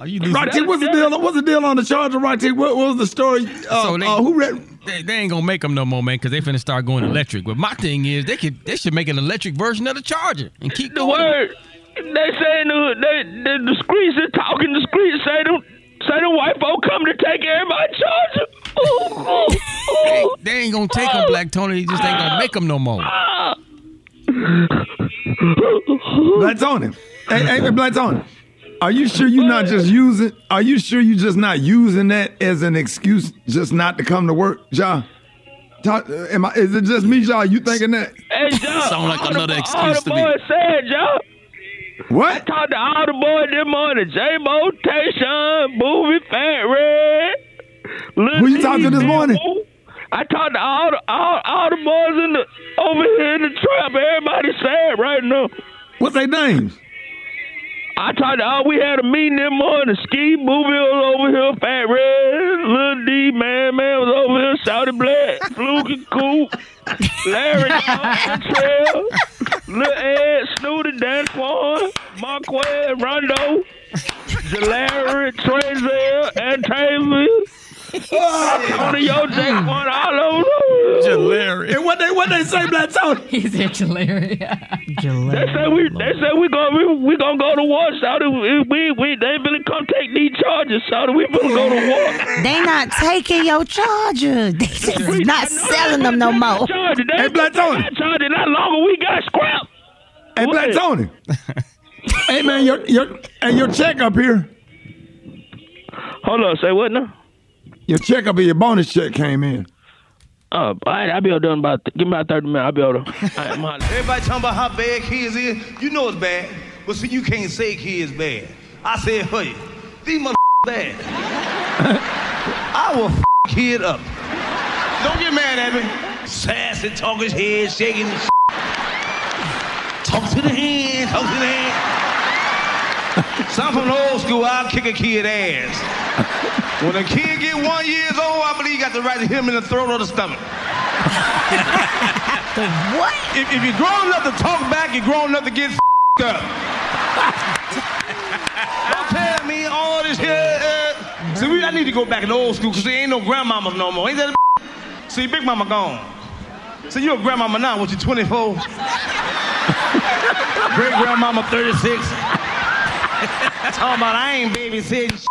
Are you Right, T, what's the deal? What's the deal on the charger? Right, T, what, what was the story? Uh, So they- uh, who read? They, they ain't gonna make them no more, man, because they finna start going electric. But my thing is, they could they should make an electric version of the charger and keep The going. word they saying the they the, the streets are talking. The streets say them say the white folk come to take everybody's charger. Ooh, ooh, They, ooh. they ain't gonna take them, Black Tony. They just ain't gonna make them no more. Black Tony. Hey, hey, hey, Black Tony. Are you sure you're not just using? Are you sure you're just not using that as an excuse just not to come to work, Ja? Talk, am I, is it just me, Ja? You thinking that? Hey, Joe, Sound like all the- another all excuse the to me. boys said, Joe. What? I talked to all the boys this morning. J Mo, Tayshawn, Boobie, Fat Red. Lil Who you talked to this morning? I talked to all the all, all the boys in the over here in the trap. Everybody sad right now. What's their names? I talked to all we had a meeting this morning. Ski Boobie was over here, Fat Red, Lil D, Man Man was over here, Shouty Black, Fluke and Coop, Larry Trail, Lil Ed, Snooty, Dan Swan, Marquez, Rondo, Jalary, Trazel, and Taylor. On the yo Jack one all over. Jalary. And what they what they say, Black Tony? He said Jalary. They say we they say we gonna we, we gonna go to war, Shouty. We we they really come take these charges, Shouty. We gonna go to war. They not taking your charger. They just not selling them no more. Charger. They Hey, Black Tony. Charger. Not longer we got scrap. Hey, Black Tony. hey man, your your and your check up here. Hold on, say what now? Your check up and your bonus check came in. Uh, all right, I'll be to done about give me about thirty minutes. I'll be. All right, I'm. Everybody talking about how bad kids is. You know it's bad. But see, you can't say kids bad. I said, you. these mother bad. I will f- kid up. Don't get mad at me. Sassy, talk his head, shaking his Talk to the hand, talk to the hand. Some from old school, I'll kick a kid ass. When a kid get one years old, I believe you got the right to hit him in the throat or the stomach. The what? If, if you're grown enough to talk back, you're grown enough to get f***ed up. Don't tell me all this here. Uh, see, we, I need to go back in the old school because there ain't no grandmamas no more. Ain't that a See, Big Mama gone. So you're a grandmama now, what, you 24? Great grandmama 36. Talking about I ain't babysitting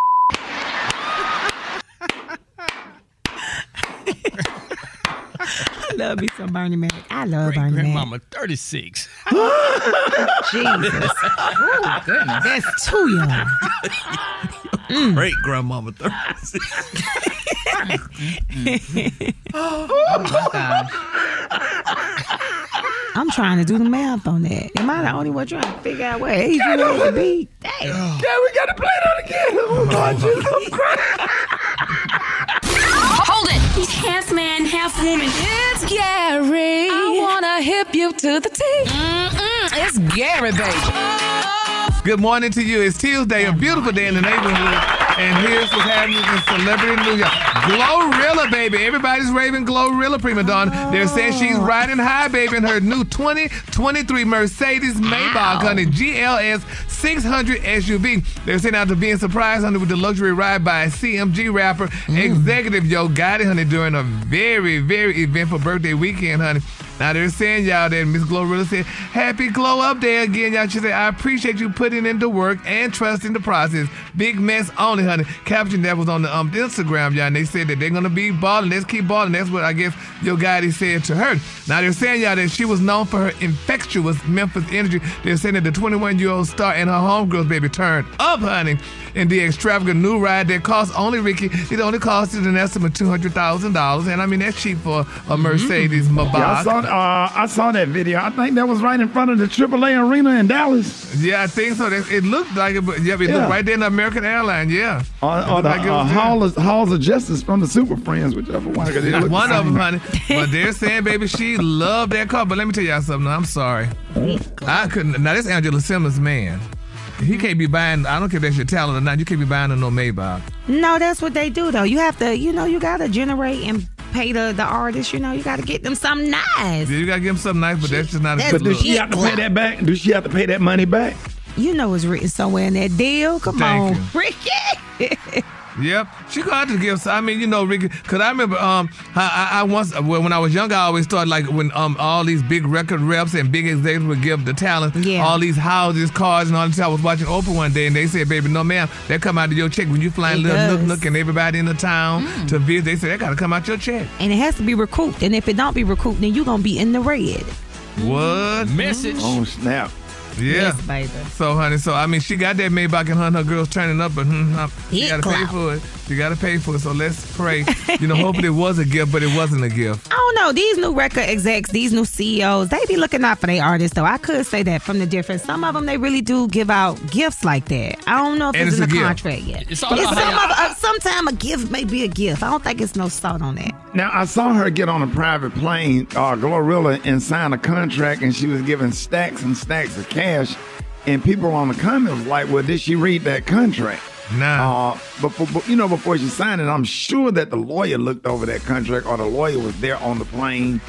I love me some Bernie Mac. I love Bernie Mac. Grandmama 36. Jesus. Oh, goodness. That's too young. Great grandmama 36. Oh gosh. I'm trying to do the math on that. Am I the only one trying to figure out what age you had to be? Damn. Yeah, we gotta play that again. Oh God, Jesus, I'm crying. Hold it! He's half man, half woman. It's Gary. I wanna hip you to the T. Mm-mm, it's Gary, baby. Oh, Good morning to you. It's Tuesday, a beautiful day in the neighborhood. And here's what's happening in celebrity New York. Glorilla, baby. Everybody's raving Glorilla PreMadonna. They're saying she's riding high, baby, in her new 2023 Mercedes Maybach, honey, GLS 600 SUV. They're saying after being surprised, honey, with the luxury ride by CMG rapper, mm. executive Yo Gotti, honey, during a very, very eventful birthday weekend, honey. Now they're saying y'all that Miss Glorilla said, Happy glow up day again, y'all. She said, I appreciate you putting into work and trusting the process. Big mess only, honey. Caption that was on the um Instagram, y'all. And they said that they're gonna be balling. Let's keep balling. That's what I guess Yo Gotti said to her. Now they're saying y'all that she was known for her infectious Memphis energy. They're saying that the 21 year old star and her homegirls baby turned up, honey, in the extravagant new ride that cost only Rickey. It only costed an estimate two hundred thousand dollars, and I mean that's cheap for a Mercedes Maybach. Yeah, I saw, uh, I saw that video. I think that was right in front of the AAA arena in Dallas. Yeah, I think so. It looked like it, but yeah, it Yeah. looked right there in the American Airlines. Yeah, Or, It or the like uh. Hall of, Halls of Justice from the Super Friends, whichever one. 'cause they look One of them, honey. But they're saying, baby, she loved that car. But let me tell y'all something. I'm sorry. I couldn't. Now this Angela Simmons man. He can't be buying. I don't care if that's your talent or not. You can't be buying a no Maybach. No, that's what they do though. You have to, you know, you gotta generate and pay the, the artist, you know, you got to get them something nice. Yeah, you gotta give them something nice, but that's just not a That's good But does look. she have to pay that back? Does she have to pay that money back? You know it's written somewhere in that deal. Come Thank on, Rickey. Yep, she got to have to give. I mean, you know, Rickey, because I remember um, I, I, I once well, when I was younger, I always thought like when um all these big record reps and big executives would give the talent Yeah. all these houses, cars, and all this. I was watching Oprah one day, and they said, "Baby, no, ma'am, that come out of your check when you flying It little does. nook nook and everybody in the town Mm. to visit. They said that gotta come out your check. and it has to be recouped. And if it don't be recouped, then you are gonna be in the red. What message? Oh snap! Yeah. Yes, baby. So, honey, so I mean, she got that Maybach and her and her girls turning up, but hmm, she got to pay for it. She got to pay for it. So let's pray. You know, hoping it was a gift, but it wasn't a gift. I don't know. These new record execs, these new CEOs, they be looking out for their artists, though. I could say that from the difference. Some of them, they really do give out gifts like that. I don't know if And it's, it's in the gift. contract yet. It's It's all about some of, uh, sometime a gift may be a gift. I don't think it's no salt on that. Now I saw her get on a private plane, uh, Glorilla, and sign a contract, and she was giving stacks and stacks of cash. And people on the comments was like, "Well, did she read that contract?" Nah. Uh, before, but, you know, before she signed it, I'm sure that the lawyer looked over that contract, or the lawyer was there on the plane,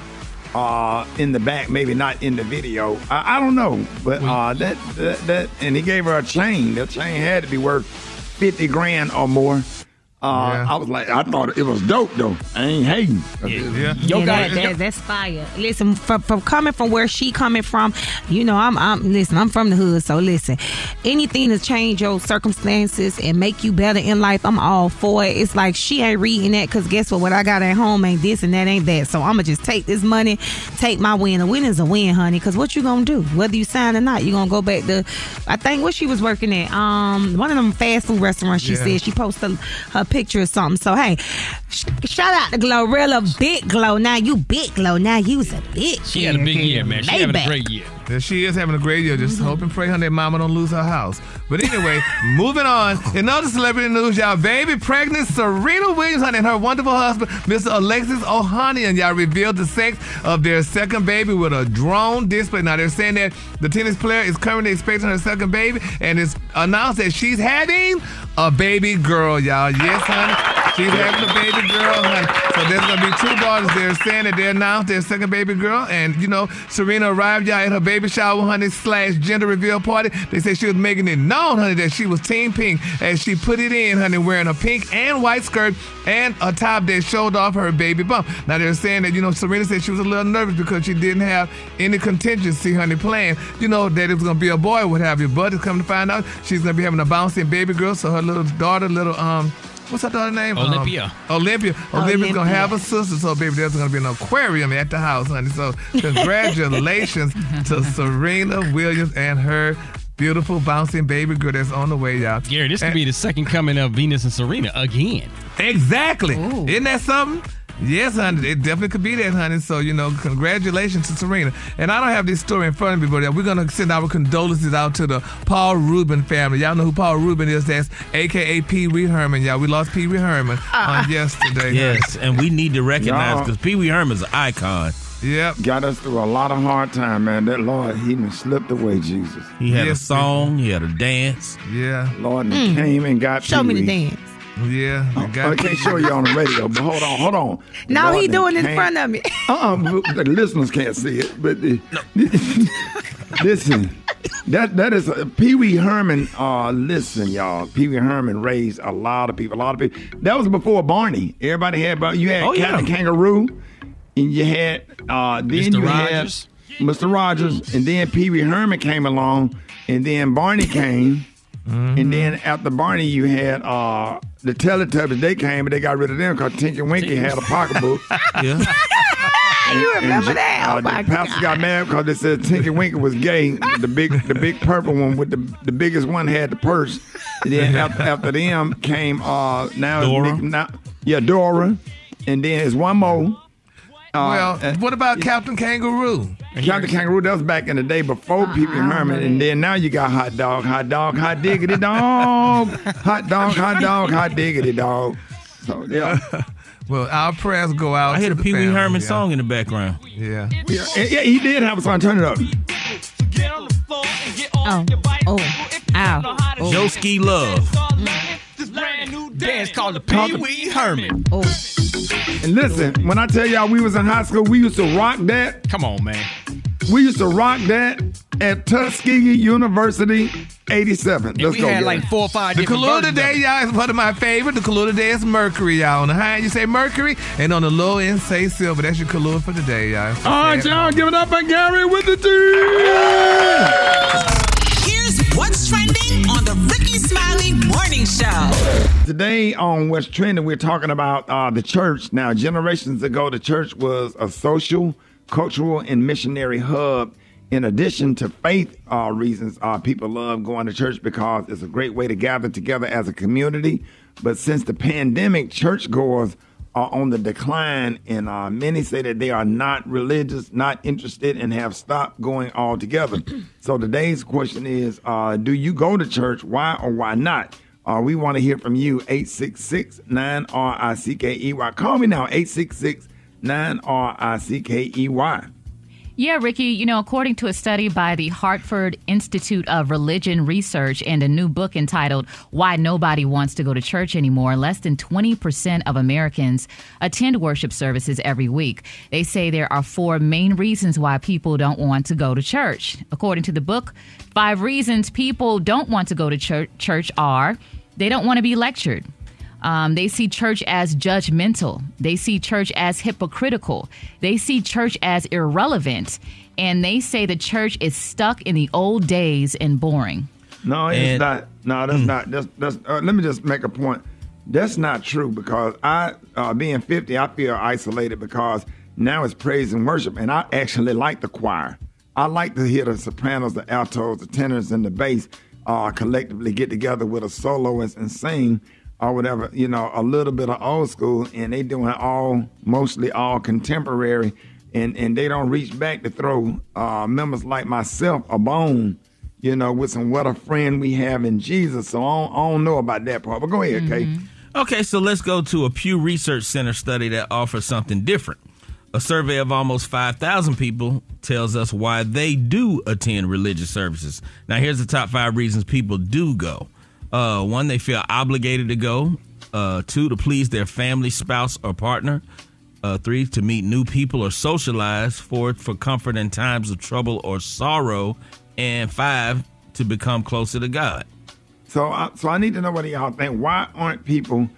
uh, in the back, maybe not in the video. I, I don't know, but uh, that, that that, and he gave her a chain. The chain had to be worth fifty grand or more. Uh, I was like, I thought it was dope though. I ain't hating. Yeah. yeah, that, that, that's fire. Listen, from, from coming from where she coming from, you know, I'm, I'm listen. I'm from the hood, so listen. Anything to change your circumstances and make you better in life, I'm all for it. It's like she ain't reading that because guess what? What I got at home ain't this and that ain't that. So I'ma just take this money, take my win. A win is a win, honey. Because what you gonna do? Whether you sign or not, you gonna go back to. I think what she was working at, um, one of them fast food restaurants. She Yeah. said she posted her picture or something. So hey, sh- shout out to Glorilla, big glow. Now you big glow. Now you's a bitch. She had a big year, man. She having a Maybach. great year. Yeah, she is having a great year. Just mm-hmm. hope and pray her that mama don't lose her house. But anyway, moving on. In other celebrity news, y'all, baby pregnant Serena Williams honey, and her wonderful husband, Mr. Alexis Ohanian, y'all revealed the sex of their second baby with a drone display. Now they're saying that the tennis player is currently expecting her second baby, and it's announced that she's having a baby girl, y'all. Yes, honey. She's having a baby girl, honey. So there's gonna be two daughters. They're saying that they announced their second baby girl, and you know, Serena arrived y'all at her baby shower, honey, slash gender reveal party. They said she was making it known, honey, that she was Team Pink as she put it in, honey, wearing a pink and white skirt and a top that showed off her baby bump. Now they're saying that you know Serena said she was a little nervous because she didn't have any contingency, honey, planned. You know that it was gonna be a boy, what have you. But it's come to find out she's gonna be having a bouncing baby girl. So her little daughter, little um. What's her daughter's name? Um, Olympia. Olympia. Olympia's gonna have a sister, so baby, there's gonna be an aquarium at the house, honey. So congratulations to Serena Williams and her beautiful bouncing baby girl that's on the way, y'all. Gary, this could be the second coming of Venus and Serena again. Exactly. Isn't that something? Yes, honey. It definitely could be that, honey. So, you know, congratulations to Serena. And I don't have this story in front of me, but we're going to send our condolences out to the Paul Rubin family. Y'all know who Paul Rubin is. That's AKA Pee Wee Herman, y'all. We lost Pee Wee Herman on yesterday. Yes, and we need to recognize because Pee Wee Herman's an icon. Yep. Got us through a lot of hard time, man. That Lord, he done slipped away, Jesus. He had a song, he had a dance. Yeah. Lord, and Mm. came and got Show me the dance. Yeah. I can't show you on the radio, but hold on, hold on. Now Lord he doing it in front of me. Uh-uh, but the listeners can't see it, but the, listen, that that is uh, Pee Wee Herman. Uh, listen, y'all, Pee Wee Herman raised a lot of people. A lot of people. That was before Barney. Everybody had, but you had Oh, yeah. Captain Kangaroo, and you had uh, then Mr. you Rogers. had Mr. Rogers, and then Pee Wee Herman came along, and then Barney came. And then after Barney, you had uh, the Teletubbies. They came, but they got rid of them because Tinky Winky had a pocketbook. Yeah. you remember And, that? Uh, Oh my the pastor got mad because they said Tinky Winky was gay. The big, the big purple one with the the biggest one had the purse. And then after, after them came uh now Dora. Nick- now, yeah Dora, and then there's one more. Uh, Well, uh, what about Captain Kangaroo? Captain Kangaroo, that was back in the day before Pee Wee Herman, and then now you got hot dog, hot dog, hot diggity dog, hot dog, hot dog, hot diggity dog. So yeah, Well, our prayers go out. I hear a Pee Wee Herman yeah. song in the background. Yeah. yeah, yeah, he did have a song. Turn it up. Oh, oh, ow. Oh. Joeski Love. Mm. Dance called the Pee Wee Herman. Oh. And listen, when I tell y'all we was in high school, we used to rock that. Come on, man. We used to rock that at Tuskegee University, 87. Let's we go. had Gary. like four or five The different color versions of today, it. y'all, is one of my favorite. The color Day is Mercury, y'all. On the high end, you say Mercury, and on the low end, say silver. That's your color for the day, y'all. All right, y'all, give it up for Gary with the T. Here's what's trending on the Rickey Smiley Morning Show. Today on What's Trending, we're talking about uh, the church. Now, generations ago, the church was a social, cultural, and missionary hub. In addition to faith uh, reasons, uh, people love going to church because it's a great way to gather together as a community. But since the pandemic, churchgoers are on the decline, and uh, many say that they are not religious, not interested, and have stopped going altogether. so today's question is uh, Do you go to church? Why or why not? Uh, we want to hear from you, 866 9 R I C K E Y. Call me now, 866 9 R I C K E Y. Yeah, Rickey, you know, according to a study by the Hartford Institute of Religion Research and a new book entitled Why Nobody Wants to Go to Church Anymore, less than 20% of Americans attend worship services every week. They say there are four main reasons why people don't want to go to church. According to the book, five reasons people don't want to go to church, are they don't want to be lectured. Um, they see church as judgmental. They see church as hypocritical. They see church as irrelevant. And they say the church is stuck in the old days and boring. No, it's And- not. No, that's not. That's, that's, uh, let me just make a point. That's not true because I, uh, being 50, I feel isolated because now it's praise and worship, and I actually like the choir. I like to hear the sopranos, the altos, the tenors, and the bass uh, collectively get together with a soloist and sing or whatever, you know, a little bit of old school, and they doing all, mostly all contemporary, and, and they don't reach back to throw uh, members like myself a bone you know, with some what a friend we have in Jesus. So I don't, I don't know about that part. But go ahead, Kay. Okay, so let's go to a Pew Research Center study that offers something different. A survey of almost 5,000 people tells us why they do attend religious services. Now, here's the top five reasons people do go. Uh, one, they feel obligated to go. Uh, two, to please their family, spouse, or partner. Uh, three, to meet new people or socialize. Four, for comfort in times of trouble or sorrow. And five, to become closer to God. So, I, so I need to know what y'all think. Why aren't people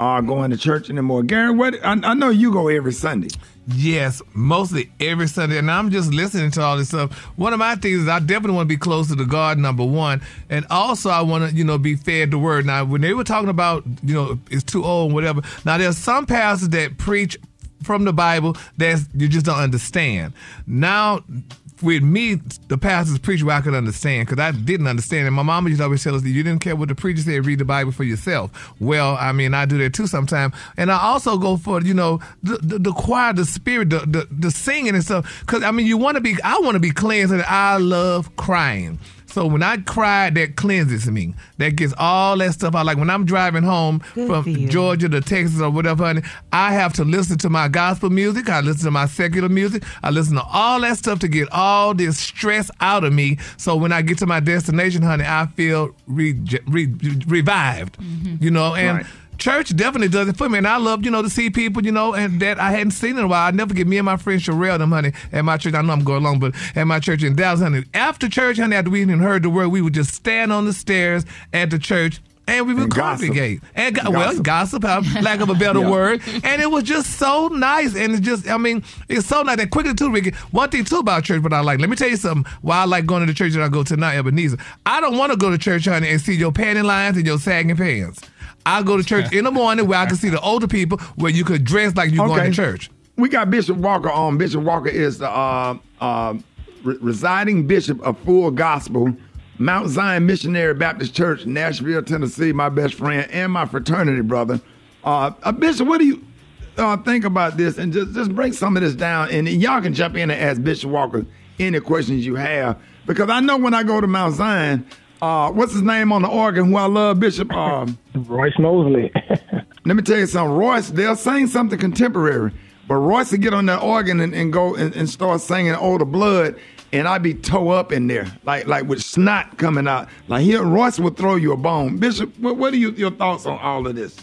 uh, going to church anymore? Gary, what? I, I know you go every Sunday. Yes, mostly every Sunday. And I'm just listening to all this stuff. One of my things is I definitely want to be close to God, number one. And also I want to, you know, be fed the word. Now, when they were talking about, you know, it's too old and whatever. Now, there's some pastors that preach from the Bible that you just don't understand. Now, with me, the pastors preach where I could understand because I didn't understand. And my mama used to always tell us that you didn't care what the preacher said, read the Bible for yourself. Well, I mean, I do that too sometimes. And I also go for, you know, the, the, the choir, the spirit, the, the, the singing and stuff. Because, I mean, you want to be, I want to be cleansed and I love crying. So when I cry, that cleanses me. That gets all that stuff out. Like when I'm driving home Good from. Georgia to Texas or whatever, honey, I have to listen to my gospel music. I listen to my secular music. I listen to all that stuff to get all this stress out of me. So when I get to my destination, honey, I feel re- re- revived. Mm-hmm. You know, and. Right. Church definitely does it for me, and I love, you know, to see people, you know, and that I hadn't seen in a while. I never get me and my friend Sherelle, them, honey, at my church. I know I'm going along, but at my church in Dallas, honey. After church, honey, after we even heard the word, we would just stand on the stairs at the church and we would And gossip. congregate. And go- well, Gossip. gossip, uh, lack of a better Yeah. word. And it was just so nice. And it's just, I mean, it's so nice. And quickly too, Rickey, one thing too about church, but I like, let me tell you something. Why I like going to the church that I go to now, Ebenezer. I don't want to go to church, honey, and see your panty lines and your sagging pants. I go to church in the morning where I can see the older people where you could dress like you're going to church. We got Bishop Walker on. Bishop Walker is the uh, uh, re- residing bishop of Full Gospel, Mount Zion Missionary Baptist Church, Nashville, Tennessee. My best friend and my fraternity brother. Uh, uh, Bishop, what do you uh, think about this? And just just break some of this down, and y'all can jump in and ask Bishop Walker any questions you have, because I know when I go to Mount Zion. Uh, what's his name on the organ? Who I love, Bishop. Um, Royce Mosley. let me tell you something. Royce, they'll sing something contemporary, but Royce will get on that organ and, and go and, and start singing "Older Blood," and I'd be toe up in there, like like with snot coming out. Like here, Royce will throw you a bone. Bishop, what, what are you, your thoughts on all of this?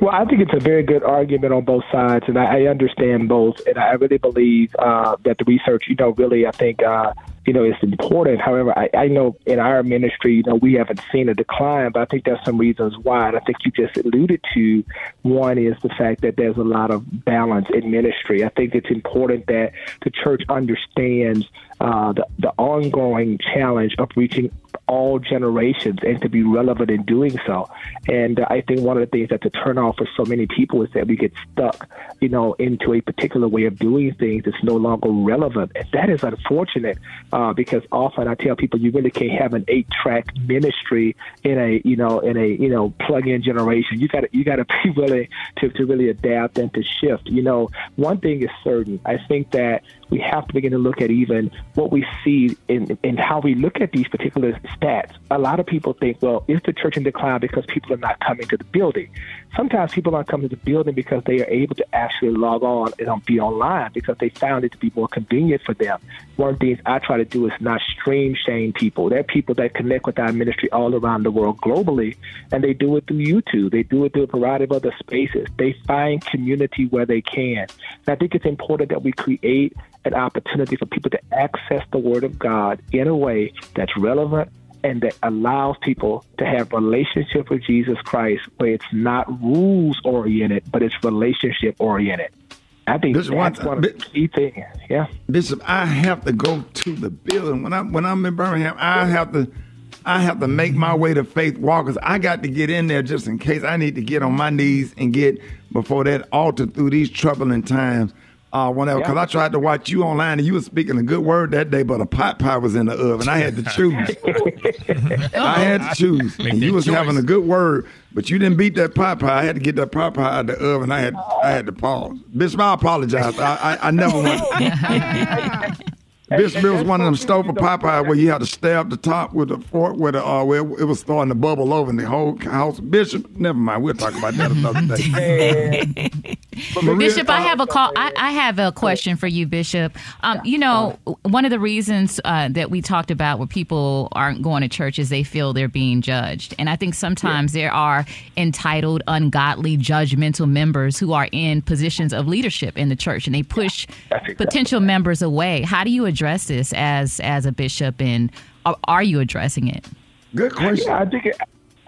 Well, I think it's a very good argument on both sides, and I, I understand both. And I really believe uh, that the research, you know, really, I think, uh, you know, it's important. However, I, I know in our ministry, you know, we haven't seen a decline, but I think there's some reasons why. And I think you just alluded to one is the fact that there's a lot of balance in ministry. I think it's important that the church understands uh, the, the ongoing challenge of reaching all generations and to be relevant in doing so. And uh, I think one of the things that's a turnoff for so many people is that we get stuck, you know, into a particular way of doing things that's no longer relevant. And that is unfortunate uh, because often I tell people you really can't have an eight-track ministry in a, you know, in a, you know, plug-in generation. You got to, you got to be willing to, to really adapt and to shift. You know, one thing is certain. I think that we have to begin to look at even what we see in, in how we look at these particular stats. A lot of people think, well, is the church in decline because people are not coming to the building? Sometimes people aren't coming to the building because they are able to actually log on and be online because they found it to be more convenient for them. One of the things I try to do is not stream shame people. There are people that connect with our ministry all around the world globally, and they do it through YouTube. They do it through a variety of other spaces. They find community where they can. And I think it's important that we create an opportunity for people to access the Word of God in a way that's relevant and that allows people to have relationship with Jesus Christ where it's not rules oriented, but it's relationship oriented. I think Bishop, that's one- of the key things. Yeah. Bishop, I have to go to the building when I'm when I'm in Birmingham. I have to I have to make my way to Faith Walkers. I got to get in there just in case I need to get on my knees and get before that altar through these troubling times. Uh, whenever, because I tried to watch you online and you were speaking a good word that day, but a pot pie was in the oven. I had to choose. I had to choose. And you was choice. having a good word, but you didn't beat that pot pie. I had to get that pot pie out of the oven. I had I had to pause. Bitch, I apologize. I I, I never went. Bishop, it was one of them stove for Popeye where you had to stab the top with a fork with a, uh, where it was starting to bubble over in the whole house. Bishop, never mind. We'll talk about that another day. Maria, Bishop, I uh, have a call. I, I have a question for you, Bishop. Um, you know, one of the reasons uh, that we talked about where people aren't going to church is they feel they're being judged, and I think sometimes there are entitled, ungodly, judgmental members who are in positions of leadership in the church, and they push potential members away. How do you address this as as a bishop, and are, are you addressing it? Good Yeah, I think it,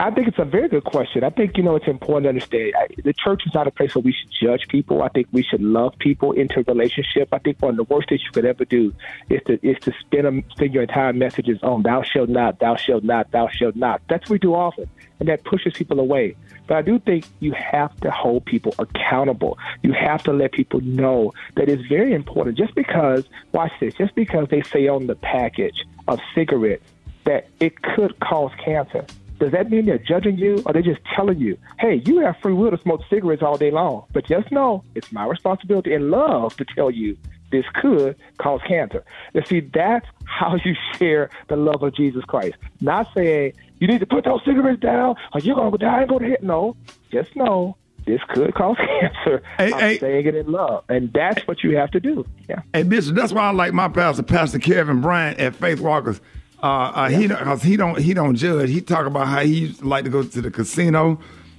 I think it's a very good question. I think you know it's important to understand I, the church is not a place where we should judge people. I think we should love people into relationship. I think one of the worst things you could ever do is to is to spend a, spend your entire messages on "Thou shalt not, Thou shalt not, Thou shalt not." That's what we do often, and that pushes people away. But I do think you have to hold people accountable. You have to let people know that it's very important. Just because, watch this, just because they say on the package of cigarettes that it could cause cancer. Does that mean they're judging you or they're just telling you, hey, you have free will to smoke cigarettes all day long? But just know it's my responsibility and love to tell you this could cause cancer. You see, that's how you share the love of Jesus Christ. Not saying you need to put those cigarettes down or you're going to die and go to hell. No, just know this could cause cancer. I'm saying it in love. And that's what you have to do. Yeah. Hey, Bishop, that's why I like my pastor, Pastor Kevin Bryant at Faith Walkers. Uh, uh, He cause he don't he don't judge. He talk about how he used to like to go to the casino,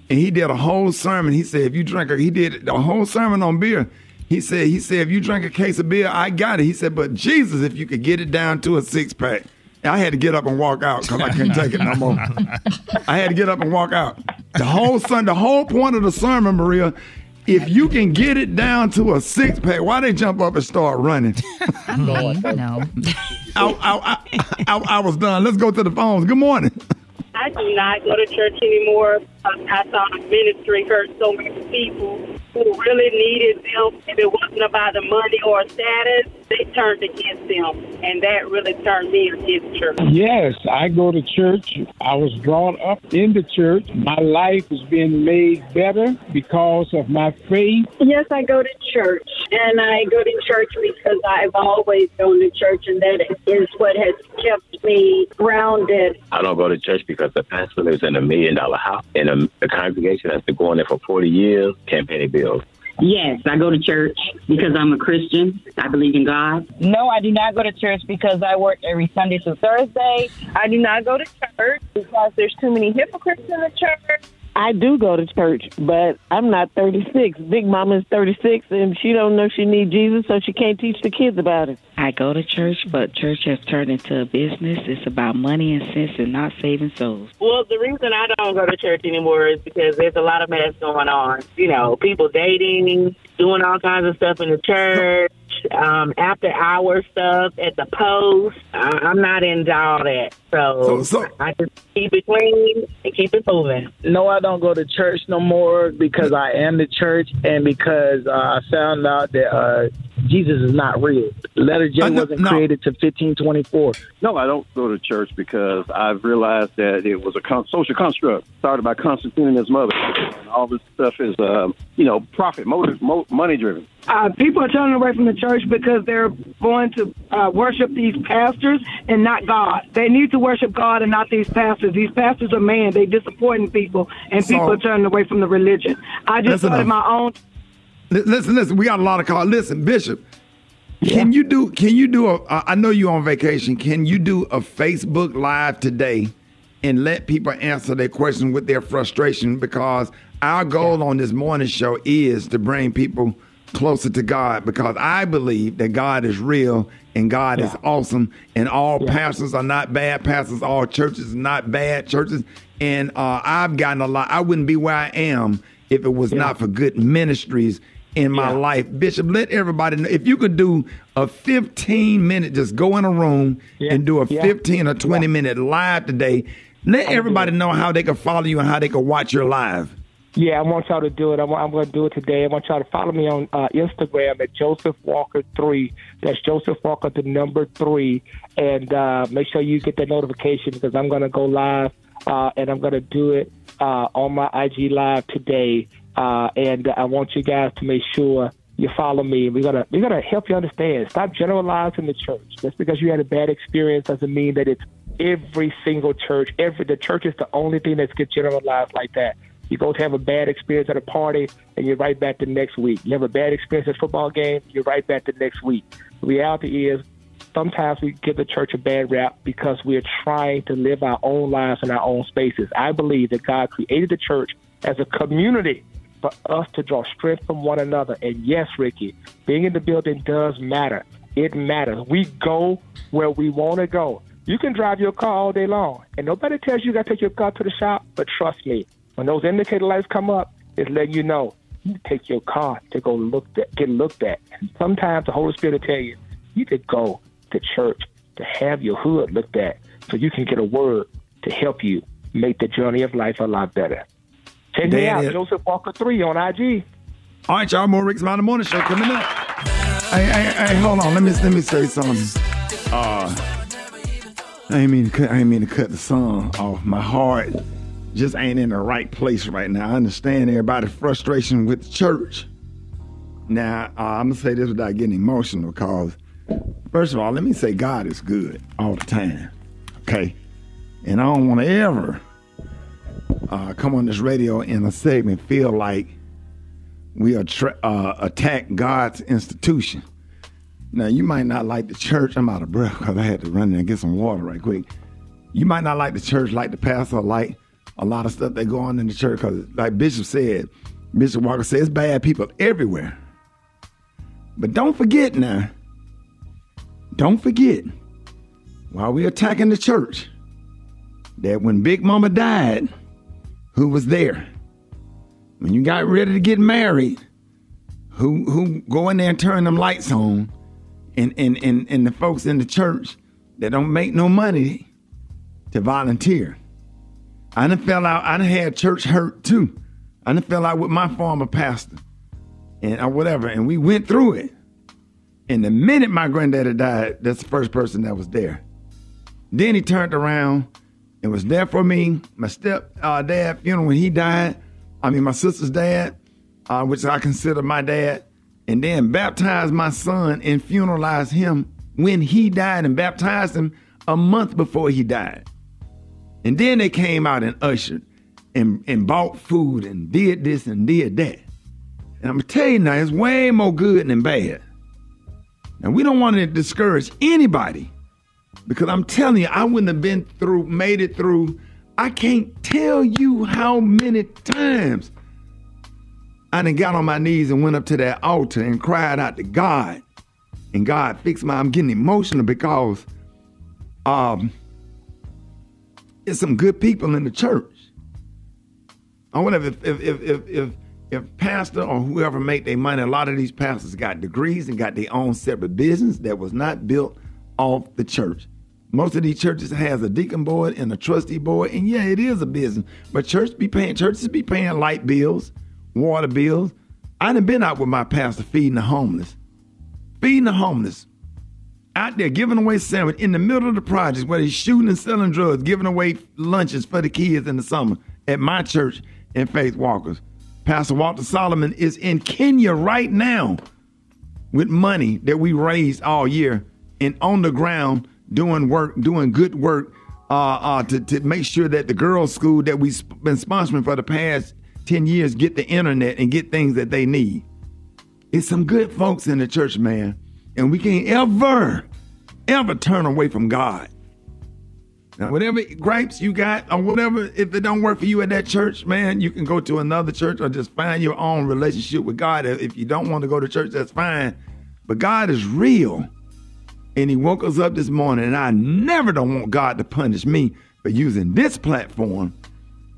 and he did a whole sermon. He said if you drink a, he did a whole sermon on beer. He said he said if you drink a case of beer, I got it. He said, but Jesus, if you could get it down to a six pack. I had to get up and walk out because I couldn't take it no more. I had to get up and walk out. The whole son, the whole point of the sermon, Maria, if you can get it down to a six pack, why they jump up and start running? no. I, I, I, I, I was done. Let's go to the phones. Good morning. I do not go to church anymore. Because I saw the ministry hurt so many people who really needed them. If it wasn't about the money or status, they turned against them. And that really turned me against church. Yes, I go to church. I was brought up in the church. My life has been made better because of my faith. Yes, I go to church, and I go to church because I've always gone to church, and that is what has kept me grounded. I don't go to church because the pastor lives in a million dollar house and a, the congregation has been going there for 40 years, can't pay their bills. Yes, I go to church because I'm a Christian. I believe in God. No, I do not go to church because I work every Sunday through Thursday. I do not go to church because there's too many hypocrites in the church. I do go to church, but I'm not 36. Big Mama is 36, and she don't know she need Jesus, so she can't teach the kids about it. I go to church, but church has turned into a business. It's about money and sense and not saving souls. Well, the reason I don't go to church anymore is because there's a lot of mess going on. You know, people dating, doing all kinds of stuff in the church, um, after hour stuff at the post. I- I'm not into all that. So, I just keep it clean and keep it moving. No, I don't go to church no more because I am the church and because uh, I found out that uh, Jesus is not real. Letter J wasn't created to 1524. No, I don't go to church because I've realized that it was a con- social construct started by Constantine and his mother. And all this stuff is, um, you know, profit, motive, mo- money driven. Uh, people are turning away from the church because they're going to uh, worship these pastors and not God. They need to worship God and not these pastors. These pastors are man. They disappointing people, and So- people are turning away from the religion. I just Listen started up. my own. Li- Listen, listen. We got a lot of calls. Listen, Bishop. Can you do? Can you do a? Uh, I know you're on vacation. Can you do a Facebook Live today, and let people answer their question with their frustration? Because our goal on this morning show is to bring people closer to God. Because I believe that God is real and God is awesome, and all pastors are not bad pastors. All churches are not bad churches. And uh, I've gotten a lot. I wouldn't be where I am if it was not for good ministries in my life. Bishop, let everybody know if you could do a 15 minute, just go in a room and do a yeah. 15 or 20 minute live today. Let everybody know how they can follow you and how they can watch your live. Yeah, I want y'all to do it. I'm, I'm going to do it today. I want y'all to follow me on uh, Instagram at Joseph Walker three. That's Joseph Walker, the number three, and uh, make sure you get that notification because I'm going to go live uh, and I'm going to do it uh, on my IG live today. Uh, and I want you guys to make sure you follow me. We're gonna we're gonna help you understand. Stop generalizing the church. Just because you had a bad experience doesn't mean that it's every single church. Every the church is the only thing that's get generalized like that. You go to have a bad experience at a party, and you're right back the next week. You have a bad experience at a football game, you're right back the next week. The reality is, sometimes we give the church a bad rap because we're trying to live our own lives in our own spaces. I believe that God created the church as a community for us to draw strength from one another. And yes, Rickey, being in the building does matter. It matters. We go where we want to go. You can drive your car all day long, and nobody tells you you got to take your car to the shop. But trust me, when those indicator lights come up, it's letting you know you take your car to go look at, get looked at. And sometimes the Holy Spirit will tell you you could go to church to have your hood looked at, so you can get a word to help you make the journey of life a lot better. Check me out. Joseph Walker three on IG. All right, y'all. More Rick's Mountain Morning Show coming up. Hey, hey, hey, hold on. Let me let me say something. Uh, I ain't mean to cut. I ain't mean to cut the song off. My heart just ain't in the right place right now. I understand everybody's frustration with the church. Now, uh, I'm gonna say this without getting emotional because, first of all, let me say God is good all the time. Okay, and I don't want to ever uh, come on this radio in a segment feel like we are tra- uh, attack God's institution. Now, you might not like the church. I'm out of breath because I had to run in and get some water right quick. You might not like the church, like the pastor, like a lot of stuff that go on in the church. Because, like Bishop said, Bishop Walker says, bad people everywhere. But don't forget now, don't forget, while we're attacking the church, that when Big Mama died, who was there? When you got ready to get married, who who go in there and turn them lights on, and and and, and the folks in the church that don't make no money to volunteer. I done fell out. I done had church hurt too. I done fell out with my former pastor, and or whatever, and we went through it. And the minute my granddaddy died, that's the first person that was there. Then he turned around and was there for me. My step uh, dad know when he died. I mean, my sister's dad, uh, which I consider my dad, and then baptized my son and funeralized him when he died and baptized him a month before he died. And then they came out and ushered and, and bought food and did this and did that. And I'm gonna tell you now, it's way more good than bad. And we don't want to discourage anybody because I'm telling you, I wouldn't have been through, made it through I can't tell you how many times I done got on my knees and went up to that altar and cried out to God. And God fixed my, I'm getting emotional because um, there's some good people in the church. I wonder if if if if if, if pastor or whoever make their money, a lot of these pastors got degrees and got their own separate business that was not built off the church. Most of these churches has a deacon board and a trustee board, and yeah, it is a business. But church be paying churches be paying light bills, water bills. I done been out with my pastor feeding the homeless, feeding the homeless, out there giving away sandwich in the middle of the projects where he's shooting and selling drugs, giving away lunches for the kids in the summer at my church in Faith Walkers. Pastor Walter Solomon is in Kenya right now with money that we raised all year and on the ground doing work, doing good work uh, uh, to, to make sure that the girls' school that we've been sponsoring for the past 10 years get the internet and get things that they need. It's some good folks in the church, man. And we can't ever, ever turn away from God. Now, whatever gripes you got or whatever, if it don't work for you at that church, man, you can go to another church or just find your own relationship with God. If you don't want to go to church, that's fine. But God is real. And he woke us up this morning, and I never don't want God to punish me for using this platform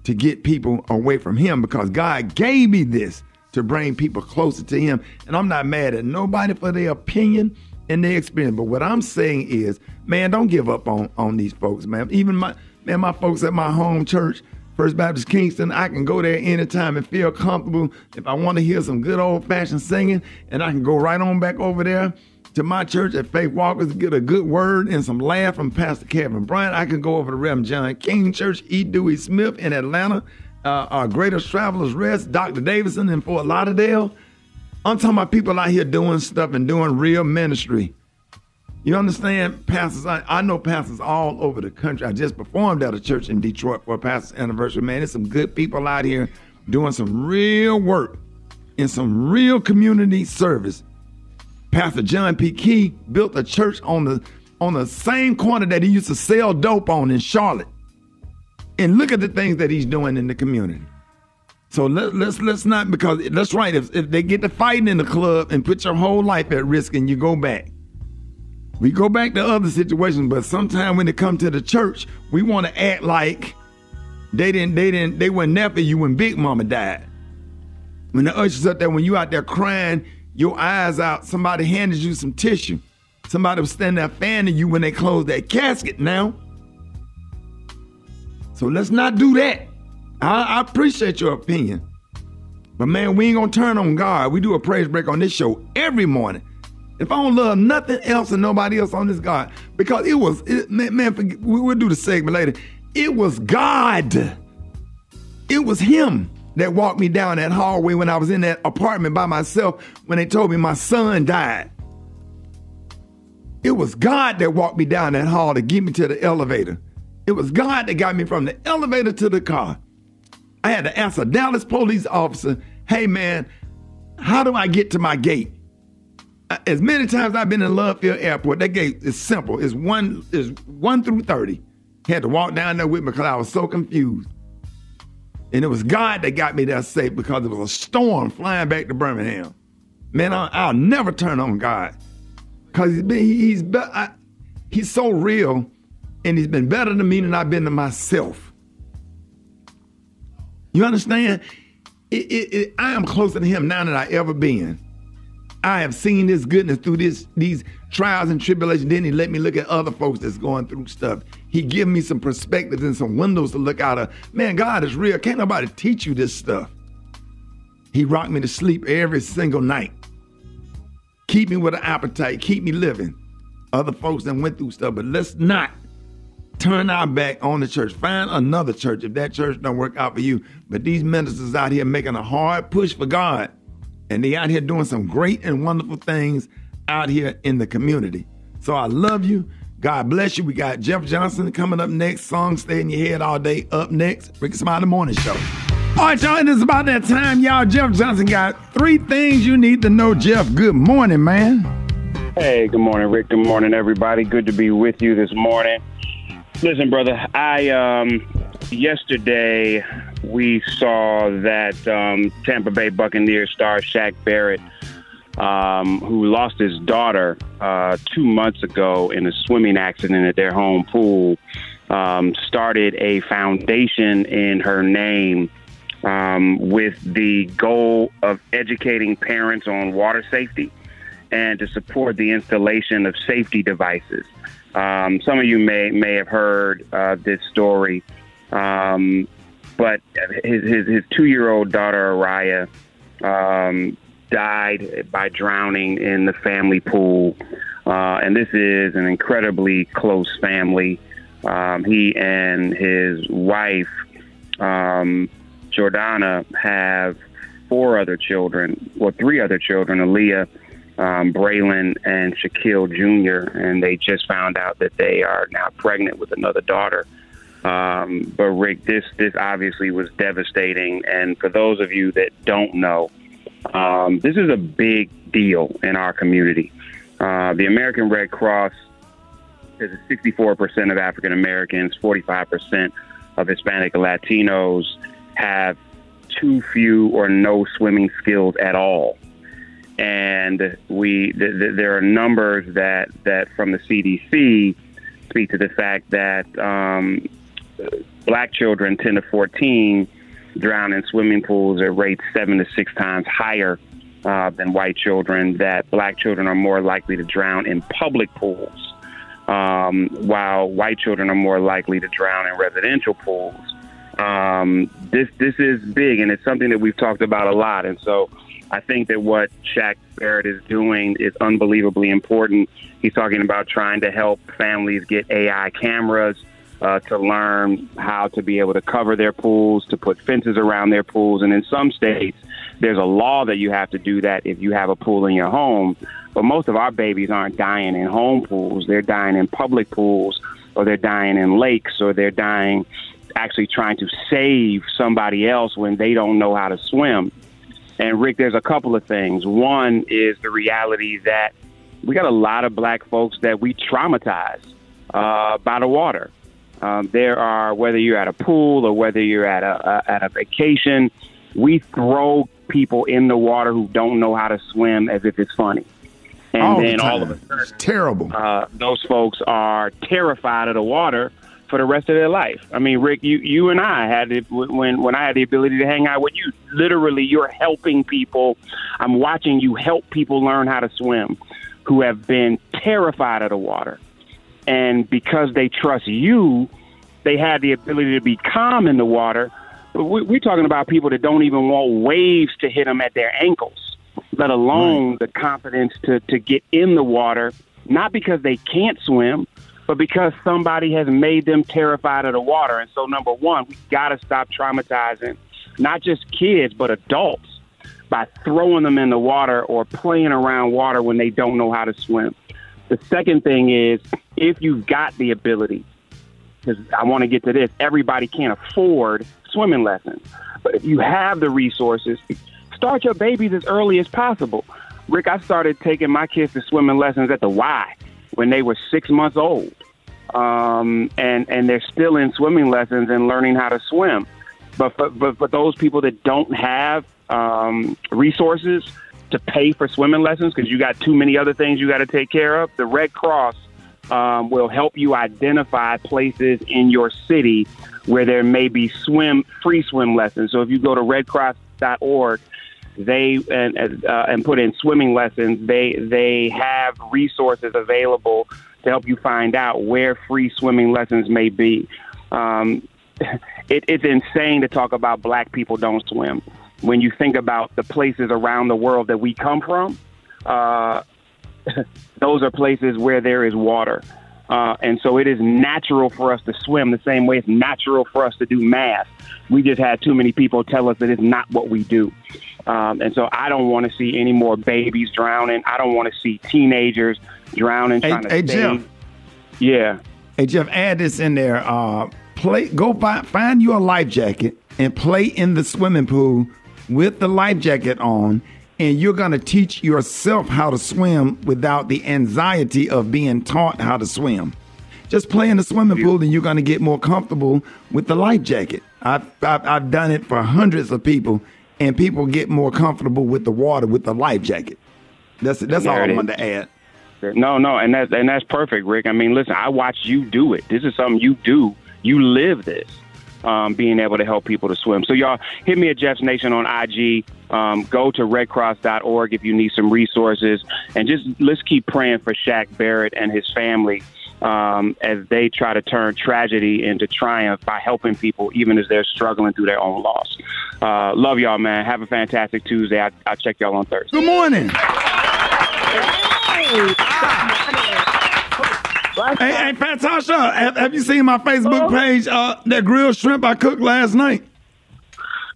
to get people away from him because God gave me this to bring people closer to him. And I'm not mad at nobody for their opinion and their experience. But what I'm saying is, man, don't give up on, on these folks, man. Even my man, my folks at my home church, First Baptist Kingston, I can go there anytime and feel comfortable. If I want to hear some good old fashioned singing, and I can go right on back over there to my church at Faith Walkers, get a good word and some laugh from Pastor Kevin Bryant. I can go over to Reverend John King Church, E. Dewey Smith in Atlanta, uh, our Greatest Travelers Rest, Dr. Davidson in Fort Lauderdale. I'm talking about people out here doing stuff and doing real ministry. You understand, pastors? I, I know pastors all over the country. I just performed at a church in Detroit for a pastor's anniversary. Man, there's some good people out here doing some real work in some real community service. Pastor John P. Kee built a church on the on the same corner that he used to sell dope on in Charlotte. And look at the things that he's doing in the community. So let, let's let's not because that's right. If, if they get to fighting in the club and put your whole life at risk, and you go back, we go back to other situations. But sometimes when it comes to the church, we want to act like they didn't they didn't they weren't there for you when Big Mama died. When the ushers up there, when you out there crying your eyes out, somebody handed you some tissue. Somebody was standing there fanning you when they closed that casket now. So let's not do that. I, I appreciate your opinion. But man, we ain't gonna turn on God. We do a praise break on this show every morning. If I don't love nothing else and nobody else on this God, because it was, it, man, man, we'll do the segment later. It was God. It was Him that walked me down that hallway when I was in that apartment by myself when they told me my son died. It was God that walked me down that hall to get me to the elevator. It was God that got me from the elevator to the car. I had to ask a Dallas police officer, hey man, how do I get to my gate? Uh, as many times I've been in Love Field Airport, that gate is simple. It's one is one through thirty. Had to walk down there with me because I was so confused. And it was God that got me there safe because it was a storm flying back to Birmingham. Man, I, will never turn on God because he's been, he's be, I, he's so real, and he's been better to me than I've been to myself. You understand? It, it, it, I am closer to him now than I ever been. I have seen this goodness through this these trials and tribulations. Then he let me look at other folks that's going through stuff. He give me some perspectives and some windows to look out of. Man, God is real. Can't nobody teach you this stuff. He rocked me to sleep every single night. Keep me with an appetite. Keep me living. Other folks that went through stuff, but let's not turn our back on the church. Find another church if that church don't work out for you. But these ministers out here making a hard push for God and they out here doing some great and wonderful things out here in the community. So I love you. God bless you. We got Jeff Johnson coming up next. Song Stay in Your Head All Day up next. Rickey Smiley Morning Show. All right, y'all, it is about that time, y'all. Jeff Johnson got three things you need to know. Jeff, good morning, man. Hey, good morning, Rick. Good morning, everybody. Good to be with you this morning. Listen, brother, I um yesterday we saw that um, Tampa Bay Buccaneers star Shaq Barrett, um, who lost his daughter uh, two months ago in a swimming accident at their home pool, um, started a foundation in her name um, with the goal of educating parents on water safety and to support the installation of safety devices. Um, some of you may may have heard uh, this story, um, but his his, his two year old daughter Arrayah um, died by drowning in the family pool, uh, and this is an incredibly close family. Um, he and his wife um, Jordanna have four other children, well, three other children, Aaliyah, um, Braylon, and Shaquille Jr., and they just found out that they are now pregnant with another daughter. Um, but Rick, this this obviously was devastating, and for those of you that don't know, um, this is a big deal in our community. Uh, the American Red Cross is 64% of African Americans, 45% of Hispanic and Latinos have too few or no swimming skills at all. And we th- th- there are numbers that, that from the CDC speak to the fact that um, black children 10 to 14 drown in swimming pools at rates seven to six times higher uh, than white children, that black children are more likely to drown in public pools, um, while white children are more likely to drown in residential pools. Um, this this is big, and it's something that we've talked about a lot. And so, I think that what Shaq Barrett is doing is unbelievably important. He's talking about trying to help families get AI cameras uh, to learn how to be able to cover their pools, to put fences around their pools, and in some states, there's a law that you have to do that if you have a pool in your home. But most of our babies aren't dying in home pools; they're dying in public pools, or they're dying in lakes, or they're dying actually trying to save somebody else when they don't know how to swim. And Rick, there's a couple of things. One is the reality that we got a lot of black folks that we traumatize uh, by the water. Um, there are whether you're at a pool or whether you're at a, a at a vacation, we throw people in the water who don't know how to swim as if it's funny. And all then the all of a sudden, It's terrible. uh, those folks are terrified of the water for the rest of their life. I mean, Rick, you you and I had it when when I had the ability to hang out with you. Literally, you're helping people. I'm watching you help people learn how to swim, who have been terrified of the water, and because they trust you, they had the ability to be calm in the water. But we, we're talking about people that don't even want waves to hit them at their ankles, let alone the confidence to to get in the water. Not because they can't swim, but because somebody has made them terrified of the water. And so, number one, we got to stop traumatizing not just kids, but adults by throwing them in the water or playing around water when they don't know how to swim. The second thing is if you've got the ability, because I want to get to this, everybody can't afford swimming lessons. But if you have the resources, start your babies as early as possible. Rick, I started taking my kids to swimming lessons at the Y when they were six months old. Um, and, and they're still in swimming lessons and learning how to swim. But for, but for those people that don't have um, resources to pay for swimming lessons because you got too many other things you got to take care of, the Red Cross um, will help you identify places in your city where there may be swim free swim lessons. So if you go to redcross.org, they and uh, and put in swimming lessons, they they have resources available to help you find out where free swimming lessons may be. Um, it, it's insane to talk about black people don't swim when you think about the places around the world that we come from. Uh, those are places where there is water. Uh, and so it is natural for us to swim the same way it's natural for us to do math. We just had too many people tell us that it's not what we do. Um, and so I don't want to see any more babies drowning. I don't want to see teenagers drowning Hey, trying to hey. Jim. Yeah. Hey Jeff, add this in there. Uh, play, go find find you a life jacket and play in the swimming pool with the life jacket on, and you're gonna teach yourself how to swim without the anxiety of being taught how to swim. just play in the swimming pool, and you're going to get more comfortable with the life jacket. I've, I've I've done it for hundreds of people, and people get more comfortable with the water with the life jacket. That's that's all I is. wanted to add. No, no, and that's and that's perfect, Rick. I mean, listen, I watched you do it. This is something you do. You live this. Um, being able to help people to swim. So y'all hit me at Jeff's Nation on IG. Um, go to redcross.org if you need some resources, and just let's keep praying for Shaq Barrett and his family um, as they try to turn tragedy into triumph by helping people, even as they're struggling through their own loss. Uh, love y'all, man. Have a fantastic Tuesday. I, I'll check y'all on Thursday. Good morning. Hey, hey, Patasha, have, have you seen my Facebook page? Uh, that grilled shrimp I cooked last night.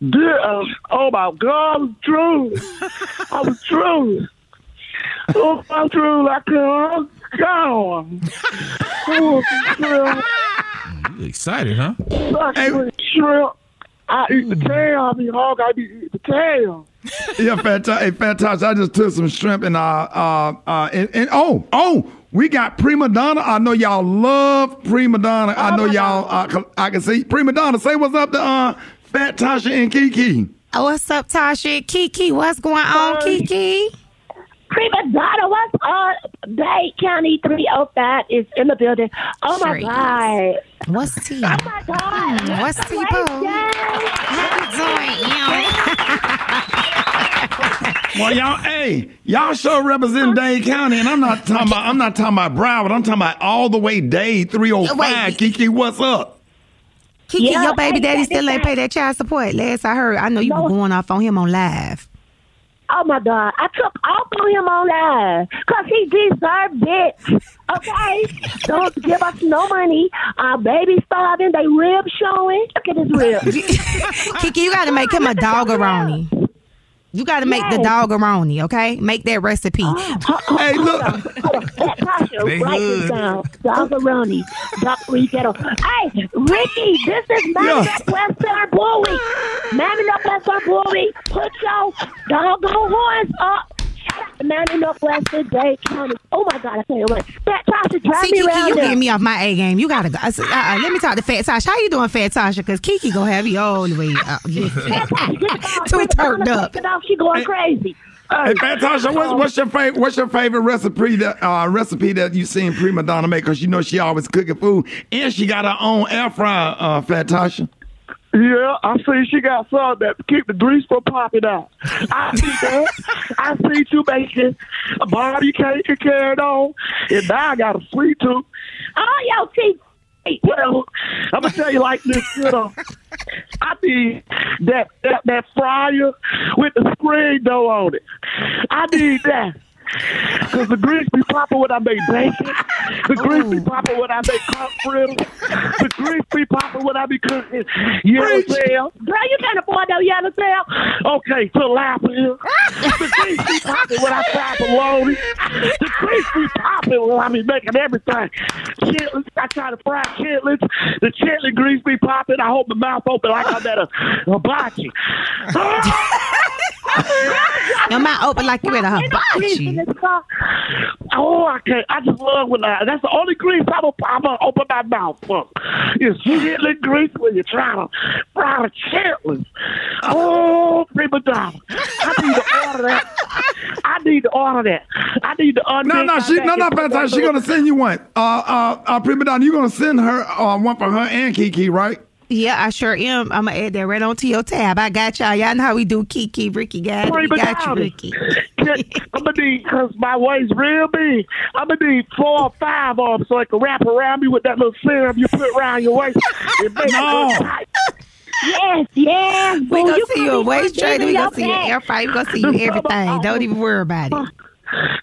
Dear, uh, oh my God, I was drunk. I was drunk. Oh, I'm drunk. I can't go. Oh. You excited, huh? I eat shrimp. I eat the tail. I mean, hog. I be eat the tail. yeah, Fantastic. Hey, Fantastic. I just took some shrimp and uh uh uh and, and oh oh we got PreMadonna. I know y'all love PreMadonna. I know y'all. Uh, I can see PreMadonna. Say what's up to uh Fat Tasha and Kiki. Oh, what's up, Tasha? Kiki, what's going on, Kiki? PreMadonna, what's up? Dade County 305 is in the building. Oh my Sure. God. What's T? Oh my God. Hmm, what's T, boo? Well, y'all, hey, y'all sure represent Dade County, and I'm not talking about. I'm not talking about Broward. I'm talking about all the way Dade 305. Kiki, what's up? Kiki, Yeah, your baby hey, daddy hey, still ain't pay that child support. Last I heard, I know you were going off on him on live. Oh my God. I took off on him on live because he deserved it. Okay? Don't give us no money. Our baby starving. They ribs showing. Look at his ribs. Kiki, you got to make him a dog around doggeroni. You got to make the Yes. doggeroni, okay? Make that recipe. Oh, oh, oh, hey, look. Tasha, They write this hood. down. Doggeroni. Doc Hey, Rickey, this is Mammy Yeah. Up Western Bull Week. Mammy Up Western Bull Week. Put your doggone horns up. Shout out to Mammy Up Western Dade County. Oh my God, I tell you what. That Tasha, drive See, me Kiki, around you there. getting me off my A game. You gotta go. I said, Uh-uh, let me talk to Fat Tasha. How you doing, Fat Tasha? Because Kiki gonna have you all the way up. Too turned up. She going crazy. Hey, Fantasha, what's, what's your favorite? What's your favorite recipe that uh, recipe that you seen PreMadonna make? Because you know she always cooking food, and she got her own air fryer. Uh, Fantasha. Yeah, I see she got some that keep the grease from popping out. I see that. I see you making a body cake and carried on, and now I got a sweet tooth. Oh, yo, teeth. Well, I'm gonna tell you like this, you know. I need that that that fryer with the screen door on it. I need that. Cause the grease be popping when I make bacon. The grease be popping when I make hot fritters. The grease be popping when I be cooking yellow tail. Girl, you can't afford no yellow tail. Okay, tilapia. The grease be popping when I fry bologna. The grease be popping when I be making everything. Chitlins, I try to fry chitlins. The chitlin grease be popping. I hold my mouth open like I'm at a hibachi. Ah! Your mouth open like you at a hibachi. Oh, I can't. I just love when I. That's the only grease I'm gonna, I'm gonna open my mouth for. Is chitlin grease when you're trying to fry the chitlins. Oh, PreMadonna. I need to order that. I need to order that. I need to order No, no, she, no, no, Fantasha. She gonna send you one. Uh, uh, uh PreMadonna, you gonna send her uh, one for her and Kiki, right? Yeah, I sure am. I'm gonna add that right onto your tab. I got y'all. Y'all know how we do Kiki, Rickey got it. Got you. Rickey. I'm gonna need because my waist real big. I'm gonna need four or five of them so I can wrap around me with that little serum you put around your waist. It makes No. Yes, yes. We boo, gonna see you a waist trainer. We gonna see you your air fryer. We gonna see you everything. Don't even worry about it.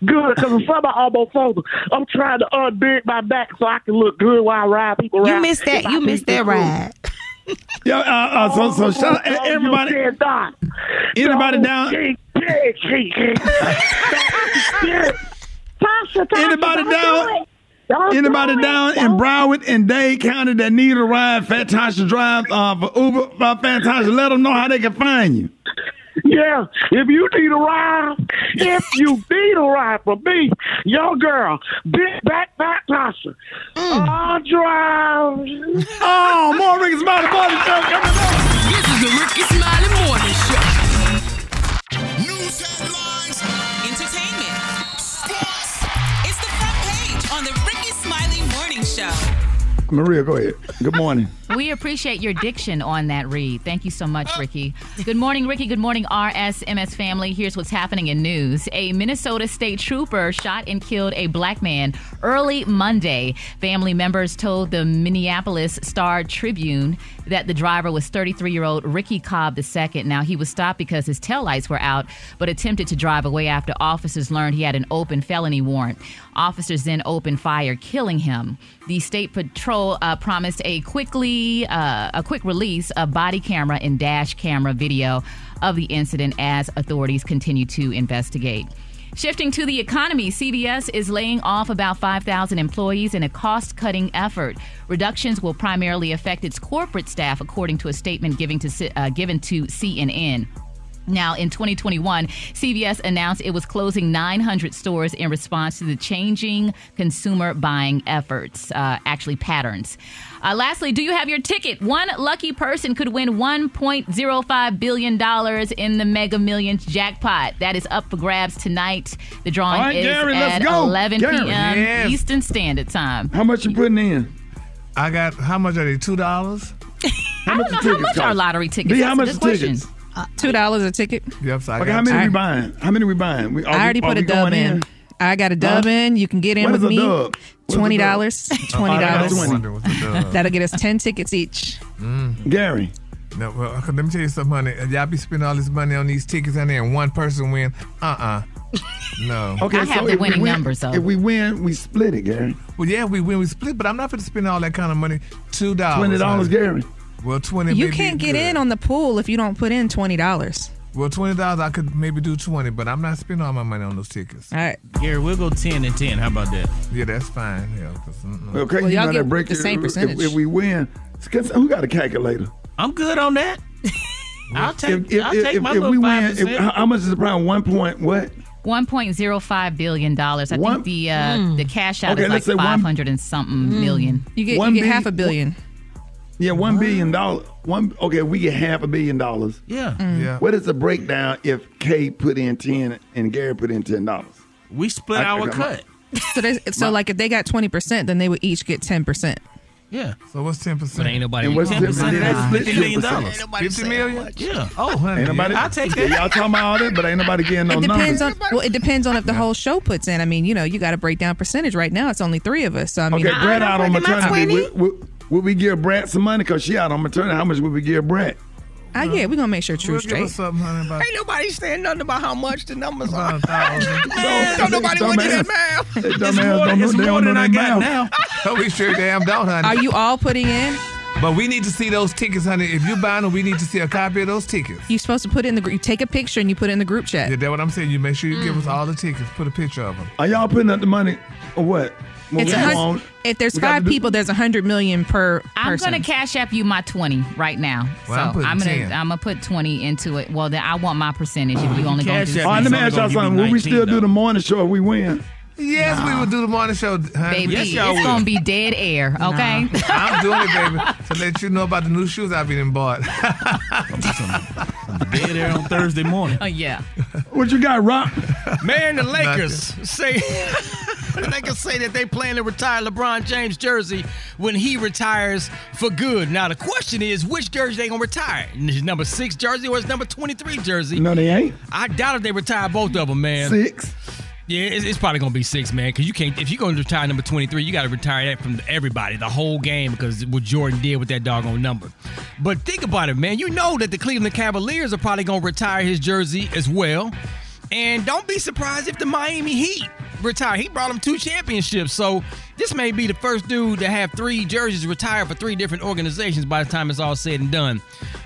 Good, because some of almost over. I'm trying to unbend my back so I can look good while I ride people around. You missed that. You missed that ride. Yeah. Uh, uh, so, so shout Oh, you everybody. Anybody Oh, down? Anybody down? do it. Don't Anybody down in Broward and Dade County that need a ride, Fat Tasha Drive uh, for Uber, uh, Fat Tasha, let them know how they can find you. Yeah, if you need a ride, if you need a ride for me, your girl, big back back Tasha. Mm. I'll drive. Oh, more Rickey Smiley Morning Show coming up. This is the Rickey Smiley Morning Show. News headlines, entertainment, sports. It's the front page on the Rickey Smiley Morning Show. Maria, go ahead. Good morning. We appreciate your diction on that read. Thank you so much, Rickey. Good morning, Rickey. Good morning, RSMS family. Here's what's happening in news. A Minnesota state trooper shot and killed a black man early Monday. Family members told the Minneapolis Star Tribune that the driver was 33 year old Ricky Cobb II. Now, he was stopped because his taillights were out, but attempted to drive away after officers learned he had an open felony warrant. Officers then opened fire, killing him. The state patrol uh, promised a quickly uh, a quick release of body camera and dash camera video of the incident as authorities continue to investigate. Shifting to the economy, CVS is laying off about 5,000 employees in a cost cutting effort. Reductions will primarily affect its corporate staff, according to a statement given to, uh, given to CNN. Now, in 2021, CVS announced it was closing 900 stores in response to the changing consumer buying efforts, uh, actually patterns. Uh, lastly, do you have your ticket? One lucky person could win $1.05 billion in the Mega Millions jackpot. That is up for grabs tonight. The drawing All right, is Gary, at 11 Gary. p.m. Yes. Eastern Standard Time. How much you putting in? I got how much are they? Two dollars. I don't know how much are lottery tickets. B, That's how much good the question. Tickets? Two dollars a ticket. Yep. So I Okay, got how many I- we buying? How many we buying? We, are I already we, put a dub going in. I got a dub Huh? in. You can get in What with is me. a Twenty dub? dollars. Twenty I got dollars. 20. Wonder what's the dub. That'll get us ten tickets each. Gary. No, well, let me tell you something, honey. Y'all be spending all this money on these tickets and then one person win. Uh uh No. Okay, I so have the we winning win- numbers, though. If we win, we split it, Gary. Well, yeah, we win, we split, but I'm not going to spend all that kind of money. Two dollars. Twenty dollars, Gary. Well, twenty. You can't get good. in on the pool if you don't put in twenty dollars. Well, twenty dollars, I could maybe do twenty, but I'm not spending all my money on those tickets. All right. Gary, we'll go 10 and 10. How about that? Yeah, that's fine. Yeah. Okay, Well, you y'all know get that break the same percentage. If, if we win, who got a calculator? I'm good on that. I'll take, If, if, I'll if, take if, my if little we 5%. win, if, how how much is the prize? One point what? One point zero five billion dollars. I One- think the uh, the cash out Okay, is like let's say one- five hundred and something million. You get One you get billion- half a billion. Yeah, one billion dollar. One okay, we get half a billion dollars. yeah. Mm. yeah. What is the breakdown if Kay put in ten and Gary put in ten dollars? We split I- our I- cut. So they, so like if they got twenty percent, then they would each get ten percent. Yeah. So what's ten percent? Ain't nobody. And what's 10%. percentage? That's Split $50 million. Fifty million? Yeah. Oh, honey. Ain't nobody. yeah. I'll take that. y'all talking about all that, but ain't nobody getting no It depends numbers. on well, it depends on if the whole show puts in. I mean, you know, you got to break down percentage. Right now, it's only three of us. So I mean, Okay, Brat out on my maternity. 20. Would, would, would we give Brat some money because she out on maternity? How much would we give Brat? I, uh, yeah, we're gonna make sure We'll True's give straight. something, honey, about, Ain't nobody saying nothing about how much the numbers are. about a thousand. Don't nobody want to that math. It's more, don't know- it's they more don't than I got math. now. we sure damn don't, honey. Are you all putting in? But we need to see those tickets, honey. If you buying them, we need to see a copy of those tickets. You're supposed to put in the group. You take a picture and you put it in the group chat. Yeah, that's what I'm saying. You make sure you give us mm. all the tickets. Put a picture of them. Are y'all putting up the money or what? When It's a hun- go on, if there's we five do- people, there's a hundred million per person. I'm person. gonna cash app you my twenty right now. Well, I'm so putting I'm gonna 10. I'm gonna put twenty into it. Well, then I want my percentage if you only gonna Cash do app All right, He's let me only ask y'all something. Will we 19 still do though. the morning show if we win? Yes, we will do the morning show, honey. baby. Yes, y'all it's will. gonna be dead air. Okay. I'm doing it, baby, to let you know about the new shoes I've been bought. Dead there on Thursday morning. Oh yeah. What you got, Rock? Man, the Lakers say the Lakers say that they plan to retire LeBron James jersey when he retires for good. Now the question is, which jersey they gonna retire? His number six jersey or his number twenty three jersey? No, they ain't. I doubt if they retire both of them, man. Six. Yeah, it's, it's probably gonna be six, man. Because you can't if you're gonna retire number twenty three, you got to retire that from everybody, the whole game, because what Jordan did with that doggone number. But think about it, man. You know that the Cleveland Cavaliers are probably gonna retire his jersey as well, and don't be surprised if the Miami Heat retire. He brought them two championships, so this may be the first dude to have three jerseys retired for three different organizations by the time it's all said and done.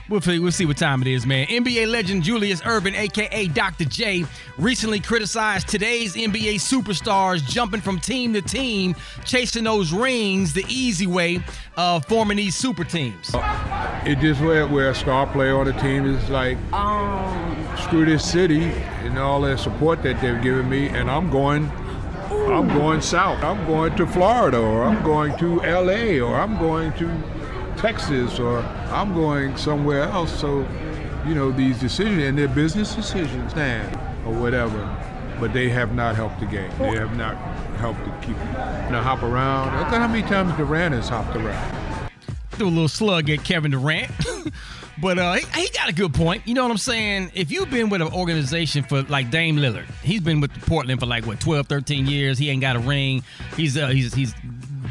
We'll, see- we'll see what time it is, man. NBA legend Julius Erving, aka Dr. J, recently criticized today's NBA superstars jumping from team to team, chasing those rings the easy way of forming these super teams. It just where where a star player on the team is like um, screw this city and all that support that they've given me, and I'm going. I'm going south. I'm going to Florida, or I'm going to L.A., or I'm going to Texas, or I'm going somewhere else. So, you know, these decisions and they're business decisions, stand or whatever, but they have not helped the game. They have not helped to keep you know hop around. Look at how many times Durant has hopped around. Do a little slug at Kevin Durant. But uh, he, he got a good point. You know what I'm saying? If you've been with an organization for like Dame Lillard, he's been with Portland for like what 12, 13 years. He ain't got a ring. He's uh, he's he's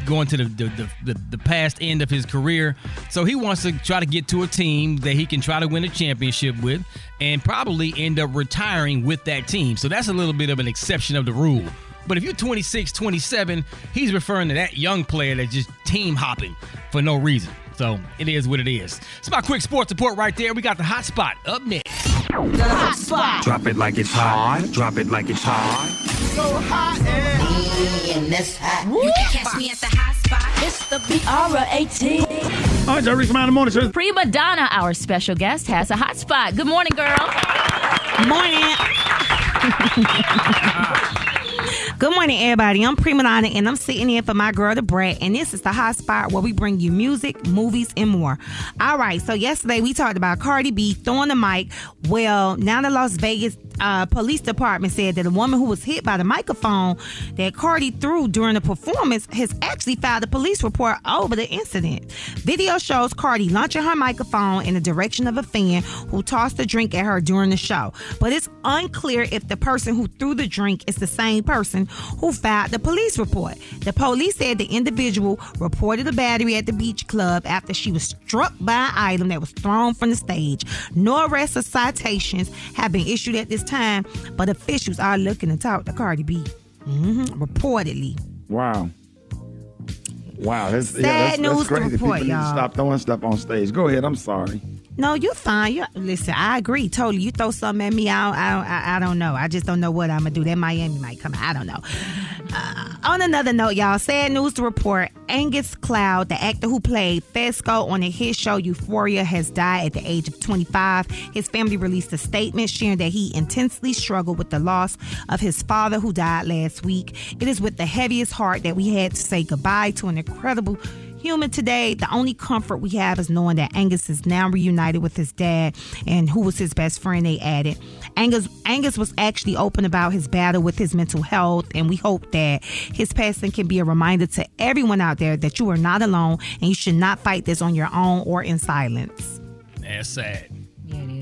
going to the the, the the the past end of his career. So he wants to try to get to a team that he can try to win a championship with and probably end up retiring with that team. So that's a little bit of an exception of the rule. But if you're 26, 27, he's referring to that young player that's just team hopping for no reason. So it is what it is. It's my quick sports report right there. We got the hot spot up next. The hot spot. Drop it like it's hot. Drop it like it's hot. So hot and this hot. You can catch me at the hot spot. It's the B-R-A-T. All right, Joe Reese, the morning show. PreMadonna, our special guest, has a hot spot. Good morning, girl. Morning. Good morning, everybody. I'm PreMadonna, and I'm sitting in for my girl, the Brat, and this is the hot spot where we bring you music, movies, and more. All right, so yesterday we talked about Cardi B throwing the mic. Well, now the Las Vegas uh, police department said that a woman who was hit by the microphone that Cardi threw during the performance has actually filed a police report over the incident. Video shows Cardi launching her microphone in the direction of a fan who tossed a drink at her during the show, but it's unclear if the person who threw the drink is the same person who filed the police report. The police said the individual reported a battery at the beach club after she was struck by an item that was thrown from the stage. No arrests or citations have been issued at this time, but officials are looking to talk to Cardi B. hmm Reportedly. Wow. Wow, that's, Sad yeah, that's, news that's to crazy. report, People need to stop throwing stuff on stage. Go ahead. I'm sorry. No, you're fine. you listen, I agree totally. You throw something at me, I don't, I don't, I, don't know. I just don't know what I'm gonna do. That Miami might come. I don't know. Uh, on another note, y'all, sad news to report: Angus Cloud, the actor who played Fezco on the hit show Euphoria, has died at the age of 25. His family released a statement sharing that he intensely struggled with the loss of his father, who died last week. It is with the heaviest heart that we had to say goodbye to an incredible human today. The only comfort we have is knowing that Angus is now reunited with his dad and who was his best friend, they added. Angus Angus was actually open about his battle with his mental health, and we hope that his passing can be a reminder to everyone out there that you are not alone and you should not fight this on your own or in silence. That's sad. Yeah.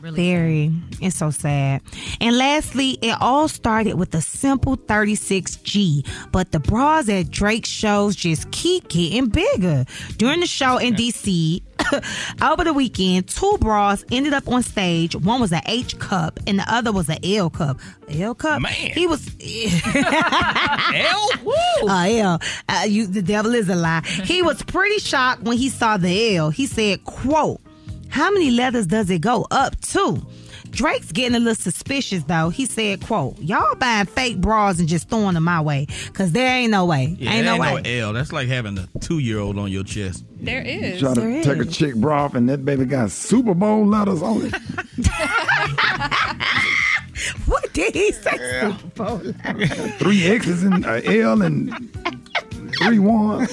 Very. It's so sad. And lastly, it all started with a simple 36G, but the bras at Drake's shows just keep getting bigger. During the show in DC, over the weekend, two bras ended up on stage. One was an H cup and the other was an L cup. L cup? Man. He was L? Uh, L. Uh, you, the devil is a lie. He was pretty shocked when he saw the L. He said, quote, how many letters does it go up to? Drake's getting a little suspicious though. He said, quote, y'all buying fake bras and just throwing them my way. Cause there ain't no way. Yeah, ain't no ain't way. no L. That's like having a two year old on your chest. There is. Try to take a chick bra off and that baby got Super Bowl letters on it. what did he say? Super Bowl. Three X's and uh, L and three one.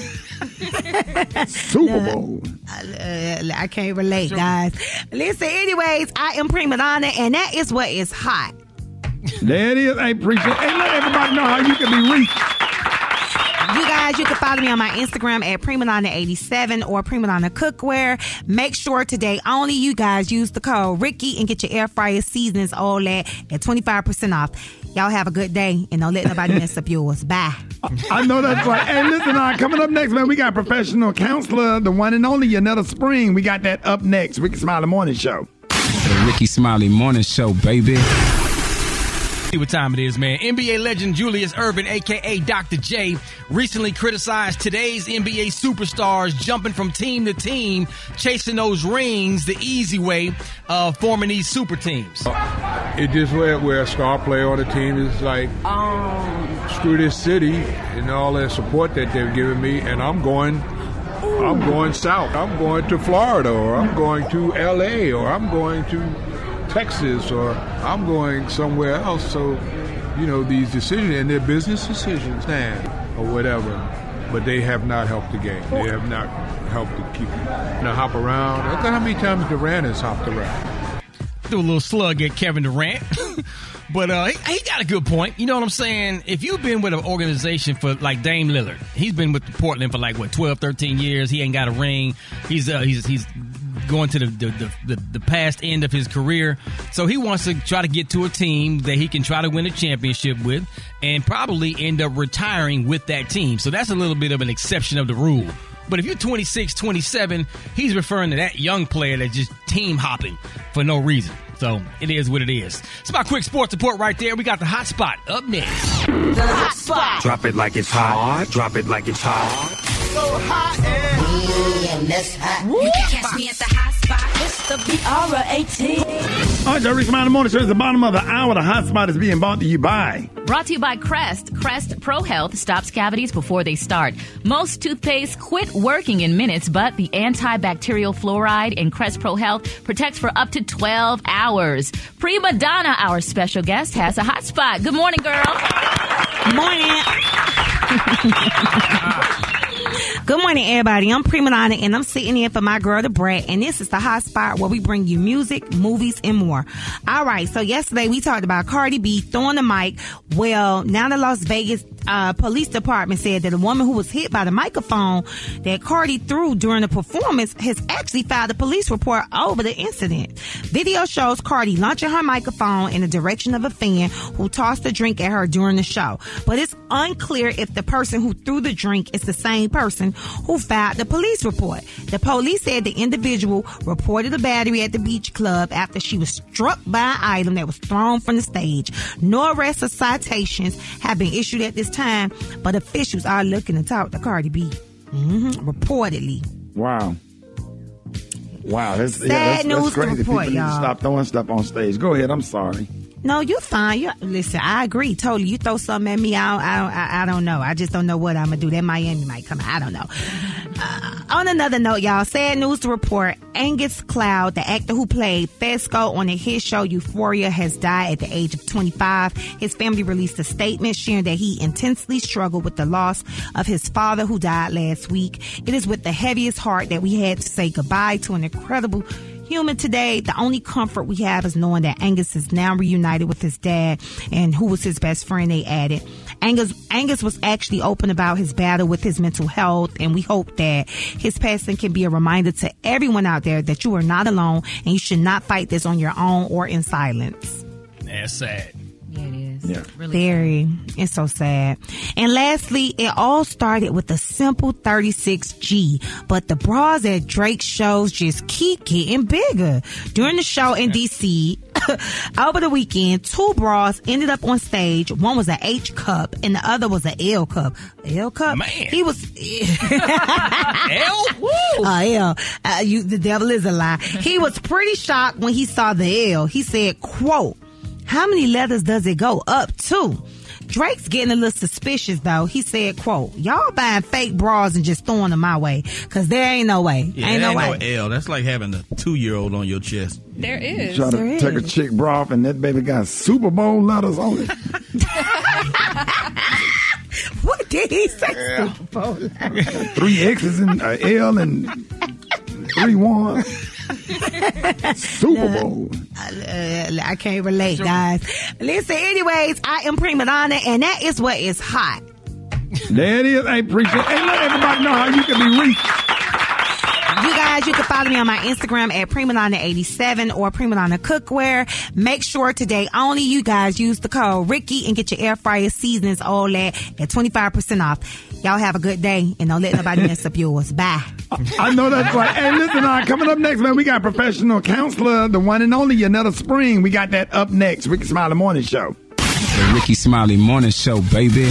Super Bowl. Uh, I can't relate, guys. Listen, anyways, I am PreMadonna, and that is what is hot. There it is. I appreciate it. Hey, let everybody know how you can be reached. You guys, you can follow me on my Instagram at premadonna87 or premadonna cookware. Make sure today only you guys use the code Ricky and get your air fryer seasonings all that at 25% off. Y'all have a good day and don't let nobody mess up yours. Bye. I know that's right. Hey, listen, uh, coming up next, man, we got professional counselor, the one and only Yanetta Spring. We got that up next. Rickey Smiley Morning Show. The Rickey Smiley Morning Show, baby. See what time it is, man. NBA legend Julius Erving, aka Dr. J, recently criticized today's NBA superstars jumping from team to team, chasing those rings the easy way, uh, forming these super teams. It just where where a star player on the team is like, screw this city and all that support that they've given me, and I'm going. I'm going south. I'm going to Florida, or I'm going to L.A., or I'm going to Texas or I'm going somewhere else. So, you know, these decisions and they're business decisions stand or whatever, but they have not helped the game. They have not helped to keep you know hop around. Look at how many times Durant has hopped around. Do a little slug at Kevin Durant. But uh, he, he got a good point. You know what I'm saying? If you've been with an organization for like Dame Lillard, he's been with Portland for like what 12, 13 years. He ain't got a ring. He's uh, he's he's going to the the, the the past end of his career. So he wants to try to get to a team that he can try to win a championship with and probably end up retiring with that team. So that's a little bit of an exception of the rule. But if you're 26, 27, he's referring to that young player that's just team hopping for no reason. So it is what it is. It's my quick sports report right there. We got the hot spot up next. The hot spot. Drop it like it's hot. Drop it like it's hot. So hot and that's hot. You can catch me at the hot spot. It's the B-R-A-T. All right, Rickey Smiley Morning Show is the bottom of the hour. The hot spot is being brought to you by. Brought to you by Crest. Crest Pro Health stops cavities before they start. Most toothpaste quit working in minutes, but the antibacterial fluoride in Crest Pro Health protects for up to 12 hours. PreMadonna, our special guest, has a hot spot. Good morning, girl. Morning. Good morning, everybody. I'm PreMadonna, and I'm sitting in for my girl, the Brat, and this is the hot spot where we bring you music, movies, and more. All right, so yesterday we talked about Cardi B throwing the mic. Well, now the Las Vegas uh, police department said that a woman who was hit by the microphone that Cardi threw during the performance has actually filed a police report over the incident. Video shows Cardi launching her microphone in the direction of a fan who tossed a drink at her during the show, but it's unclear if the person who threw the drink is the same person who filed the police report. The police said the individual reported a battery at the beach club after she was struck by an item that was thrown from the stage. No arrests or citations have been issued at this time, but officials are looking to talk to Cardi B. hmm Reportedly. Wow. Wow, that's, Sad yeah, that's, news that's to crazy. report, People need to y'all. stop throwing stuff on stage. Go ahead. I'm sorry. No, you're fine. You listen. I agree totally. You throw something at me, I I don't, I, don't know. I just don't know what I'm gonna do. That Miami might come. I don't know. Uh, on another note, y'all, sad news to report: Angus Cloud, the actor who played Fezco on the hit show Euphoria, has died at the age of 25. His family released a statement sharing that he intensely struggled with the loss of his father, who died last week. It is with the heaviest heart that we had to say goodbye to an incredible human today. The only comfort we have is knowing that Angus is now reunited with his dad and who was his best friend, they added. Angus, Angus was actually open about his battle with his mental health and we hope that his passing can be a reminder to everyone out there that you are not alone and you should not fight this on your own or in silence. That's sad. Yeah, it is. Yeah. Very. It's so sad. And lastly, it all started with a simple 36G, but the bras at Drake shows just keep getting bigger. During the show in DC, over the weekend, two bras ended up on stage. One was an H cup and the other was an L cup. L cup? Man. He was. L? Woo! Uh, L. Uh, you, the devil is a lie. He was pretty shocked when he saw the L. He said, quote, how many letters does it go up to? Drake's getting a little suspicious though. He said, quote, y'all buying fake bras and just throwing them my way. Cause there ain't no way. Yeah, ain't no ain't way. no L. That's like having a two year old on your chest. There is. Try to There take a chick bra off and that baby got Super Bowl letters on it. What did he say? Super Bowl? Three X's and uh, L and three one. Super Bowl. Uh, I can't relate, guys. Listen, anyways, I am PreMadonna, and that is what is hot. There it is. I appreciate it. Hey, let everybody know how you can be reached. You guys, you can follow me on my Instagram at PreMadonna87 or PreMadonna Cookware. Make sure today only you guys use the code Ricky and get your air fryer seasonings all that at 25% off. Y'all have a good day and don't let nobody mess up yours. Bye. I know that's right. Hey, listen, uh, coming up next, man, we got professional counselor, the one and only Yanetta Spring. We got that up next. Rickey Smiley Morning Show. The Rickey Smiley Morning Show, baby.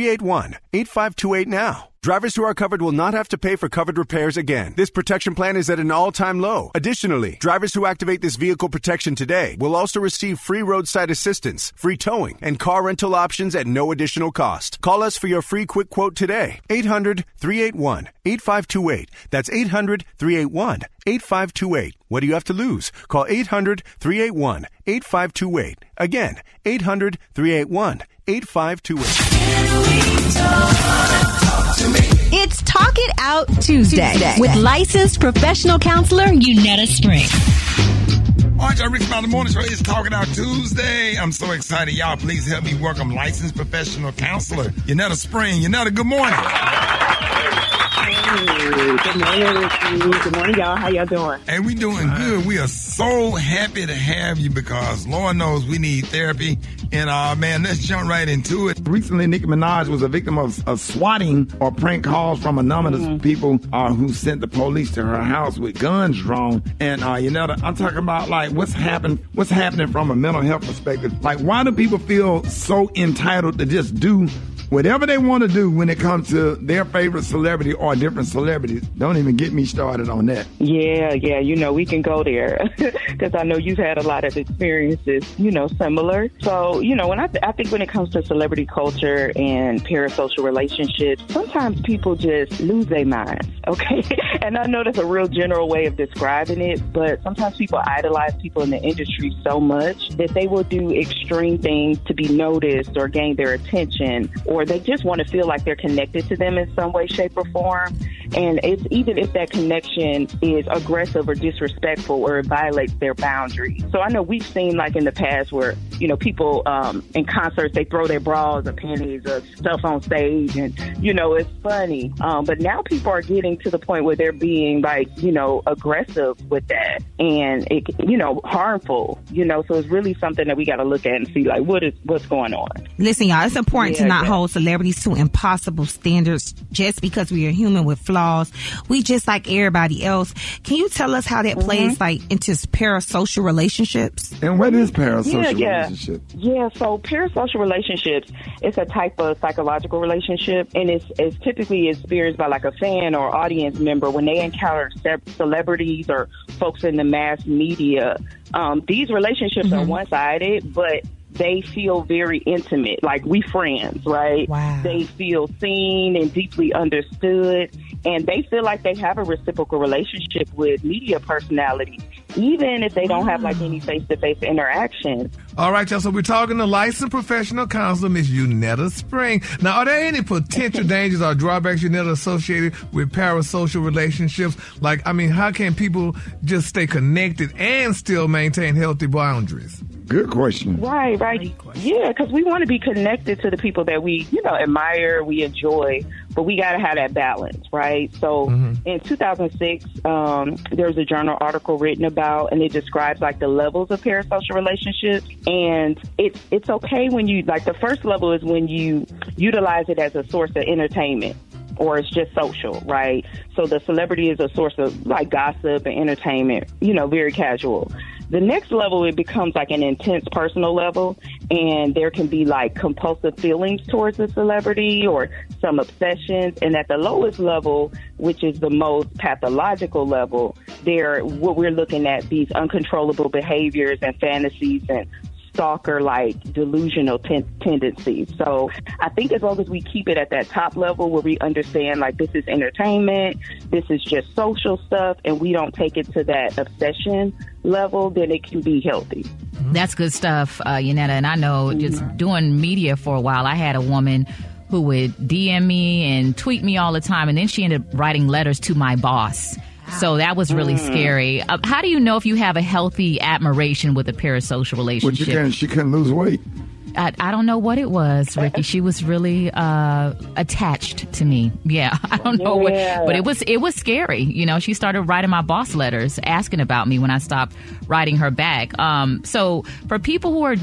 381 8528 now. Drivers who are covered will not have to pay for covered repairs again. This protection plan is at an all time low. Additionally, drivers who activate this vehicle protection today will also receive free roadside assistance, free towing, and car rental options at no additional cost. Call us for your free quick quote today. 800 381 8528. That's 800 381 8528. What do you have to lose? Call 800 381 8528. Again, 800 381 8528. It's Talk It Out Tuesday, Tuesday. with licensed professional counselor Unetta Spring. All right, y'all, Rick Smiley Morning Show is Talking Out Tuesday. I'm so excited. Y'all, please help me welcome licensed professional counselor, Yanetta Spring. Yanetta, good morning. Good morning, Rickey. Good morning, y'all. How y'all doing? Hey, we doing good. We are so happy to have you because Lord knows we need therapy. And uh man, let's jump right into it. Recently, Nicki Minaj was a victim of, of swatting or prank calls from anonymous Mm-hmm. people uh, who sent the police to her house with guns drawn. And uh, you know, I'm talking about like what's happened, what's happening from a mental health perspective. Like, why do people feel so entitled to just do whatever they want to do when it comes to their favorite celebrity or different celebrities? Don't even get me started on that. Yeah, yeah, you know, we can go there because I know you've had a lot of experiences, you know, similar. So, you know, when I, th- I think when it comes to celebrity culture and parasocial relationships, sometimes people just lose their minds, okay? and I know that's a real general way of describing it, but sometimes people idolize people in the industry so much that they will do extreme things to be noticed or gain their attention, or they just want to feel like they're connected to them in some way, shape, or form. And it's even if that connection is aggressive or disrespectful or it violates their boundaries. So I know we've seen like in the past where, you know, people um, in concerts, they throw their bras or panties or stuff on stage and, you know, it's funny. Um, but now people are getting to the point where they're being like, you know, aggressive with that and it, you know, harmful, you know, so it's really something that we got to look at and see like what is, what's going on. Listen, y'all, it's important to not yeah. hold celebrities to impossible standards just because we are human with flaws. We just like everybody else. Can you tell us how that Mm-hmm. plays like into parasocial relationships? And what is parasocial yeah, yeah. relationship? Yeah, so parasocial relationships it's a type of psychological relationship and it's, it's typically experienced by like a fan or audience member when they encounter ce- celebrities or folks in the mass media. Um, these relationships are one sided, but they feel very intimate, like we friends, right? Wow. They feel seen and deeply understood, and they feel like they have a reciprocal relationship with media personalities, even if they don't have like any face to face interaction. All right, y'all. So we're talking to licensed professional counselor, Miss Yanetta Spring. Now, are there any potential dangers or drawbacks, Yanetta, associated with parasocial relationships? Like, I mean, how can people just stay connected and still maintain healthy boundaries? Good question. Right, right. Yeah, because we want to be connected to the people that we, you know, admire, we enjoy, but we got to have that balance, right? So in 2006, um, there was a journal article written about, and it describes like the levels of parasocial relationships. And it's it's okay when you like the first level is when you utilize it as a source of entertainment or it's just social, right? So the celebrity is a source of like gossip and entertainment, you know, very casual. The next level, it becomes like an intense personal level, and there can be like compulsive feelings towards the celebrity or some obsessions. And at the lowest level, which is the most pathological level, there what we're looking at these uncontrollable behaviors and fantasies and stalker like delusional ten- tendencies. So I think as long as we keep it at that top level where we understand like this is entertainment, this is just social stuff, and we don't take it to that obsession level, then it can be healthy. That's good stuff, uh, Yanetta. And I know just doing media for a while, I had a woman who would DM me and tweet me all the time, and then she ended up writing letters to my boss. So that was really Mm. scary. Uh, how do you know if you have a healthy admiration with a parasocial Well, she relationship? couldn't, she couldn't lose weight. I, I don't know what it was, Rickey. She was really uh, attached to me. Yeah, I don't know what, but it was it was scary. You know, she started writing my boss letters, asking about me when I stopped writing her back. Um, so for people who are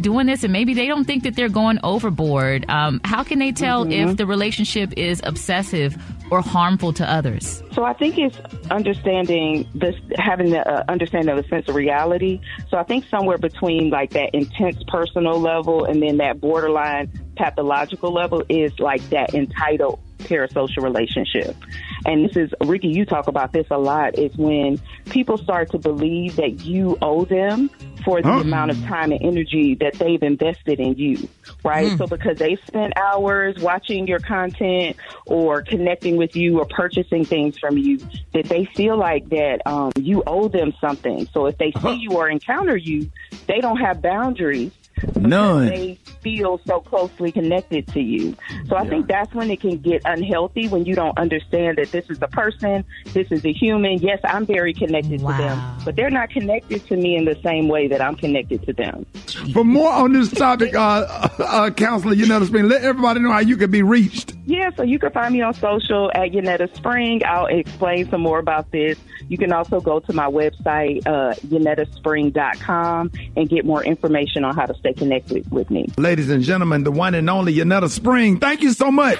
doing this and maybe they don't think that they're going overboard, um, how can they tell Mhm. if the relationship is obsessive or harmful to others? So I think it's understanding this, having the uh, understanding of a sense of reality. So I think somewhere between like that intense personal level and then that borderline pathological level is like that entitled parasocial relationship. And this is Rickey, you talk about this a lot. Is when people start to believe that you owe them for the Huh. amount of time and energy that they've invested in you, right? Hmm. So because they spent hours watching your content or connecting with you or purchasing things from you, that they feel like that um, you owe them something. So if they see you or encounter you, they don't have boundaries. None. They feel so closely connected to you. So I think that's when it can get unhealthy when you don't understand that this is a person, this is a human. Yes, I'm very connected to them, but they're not connected to me in the same way that I'm connected to them. For more on this topic, uh, uh, uh, counselor, you know, Spring, let everybody know how you can be reached. Yeah, so you can find me on social at Yanetta Spring. I'll explain some more about this. You can also go to my website, uh, yanettaspring.com, and get more information on how to connected with me. Ladies and gentlemen, the one and only Yanetta Spring. Thank you so much.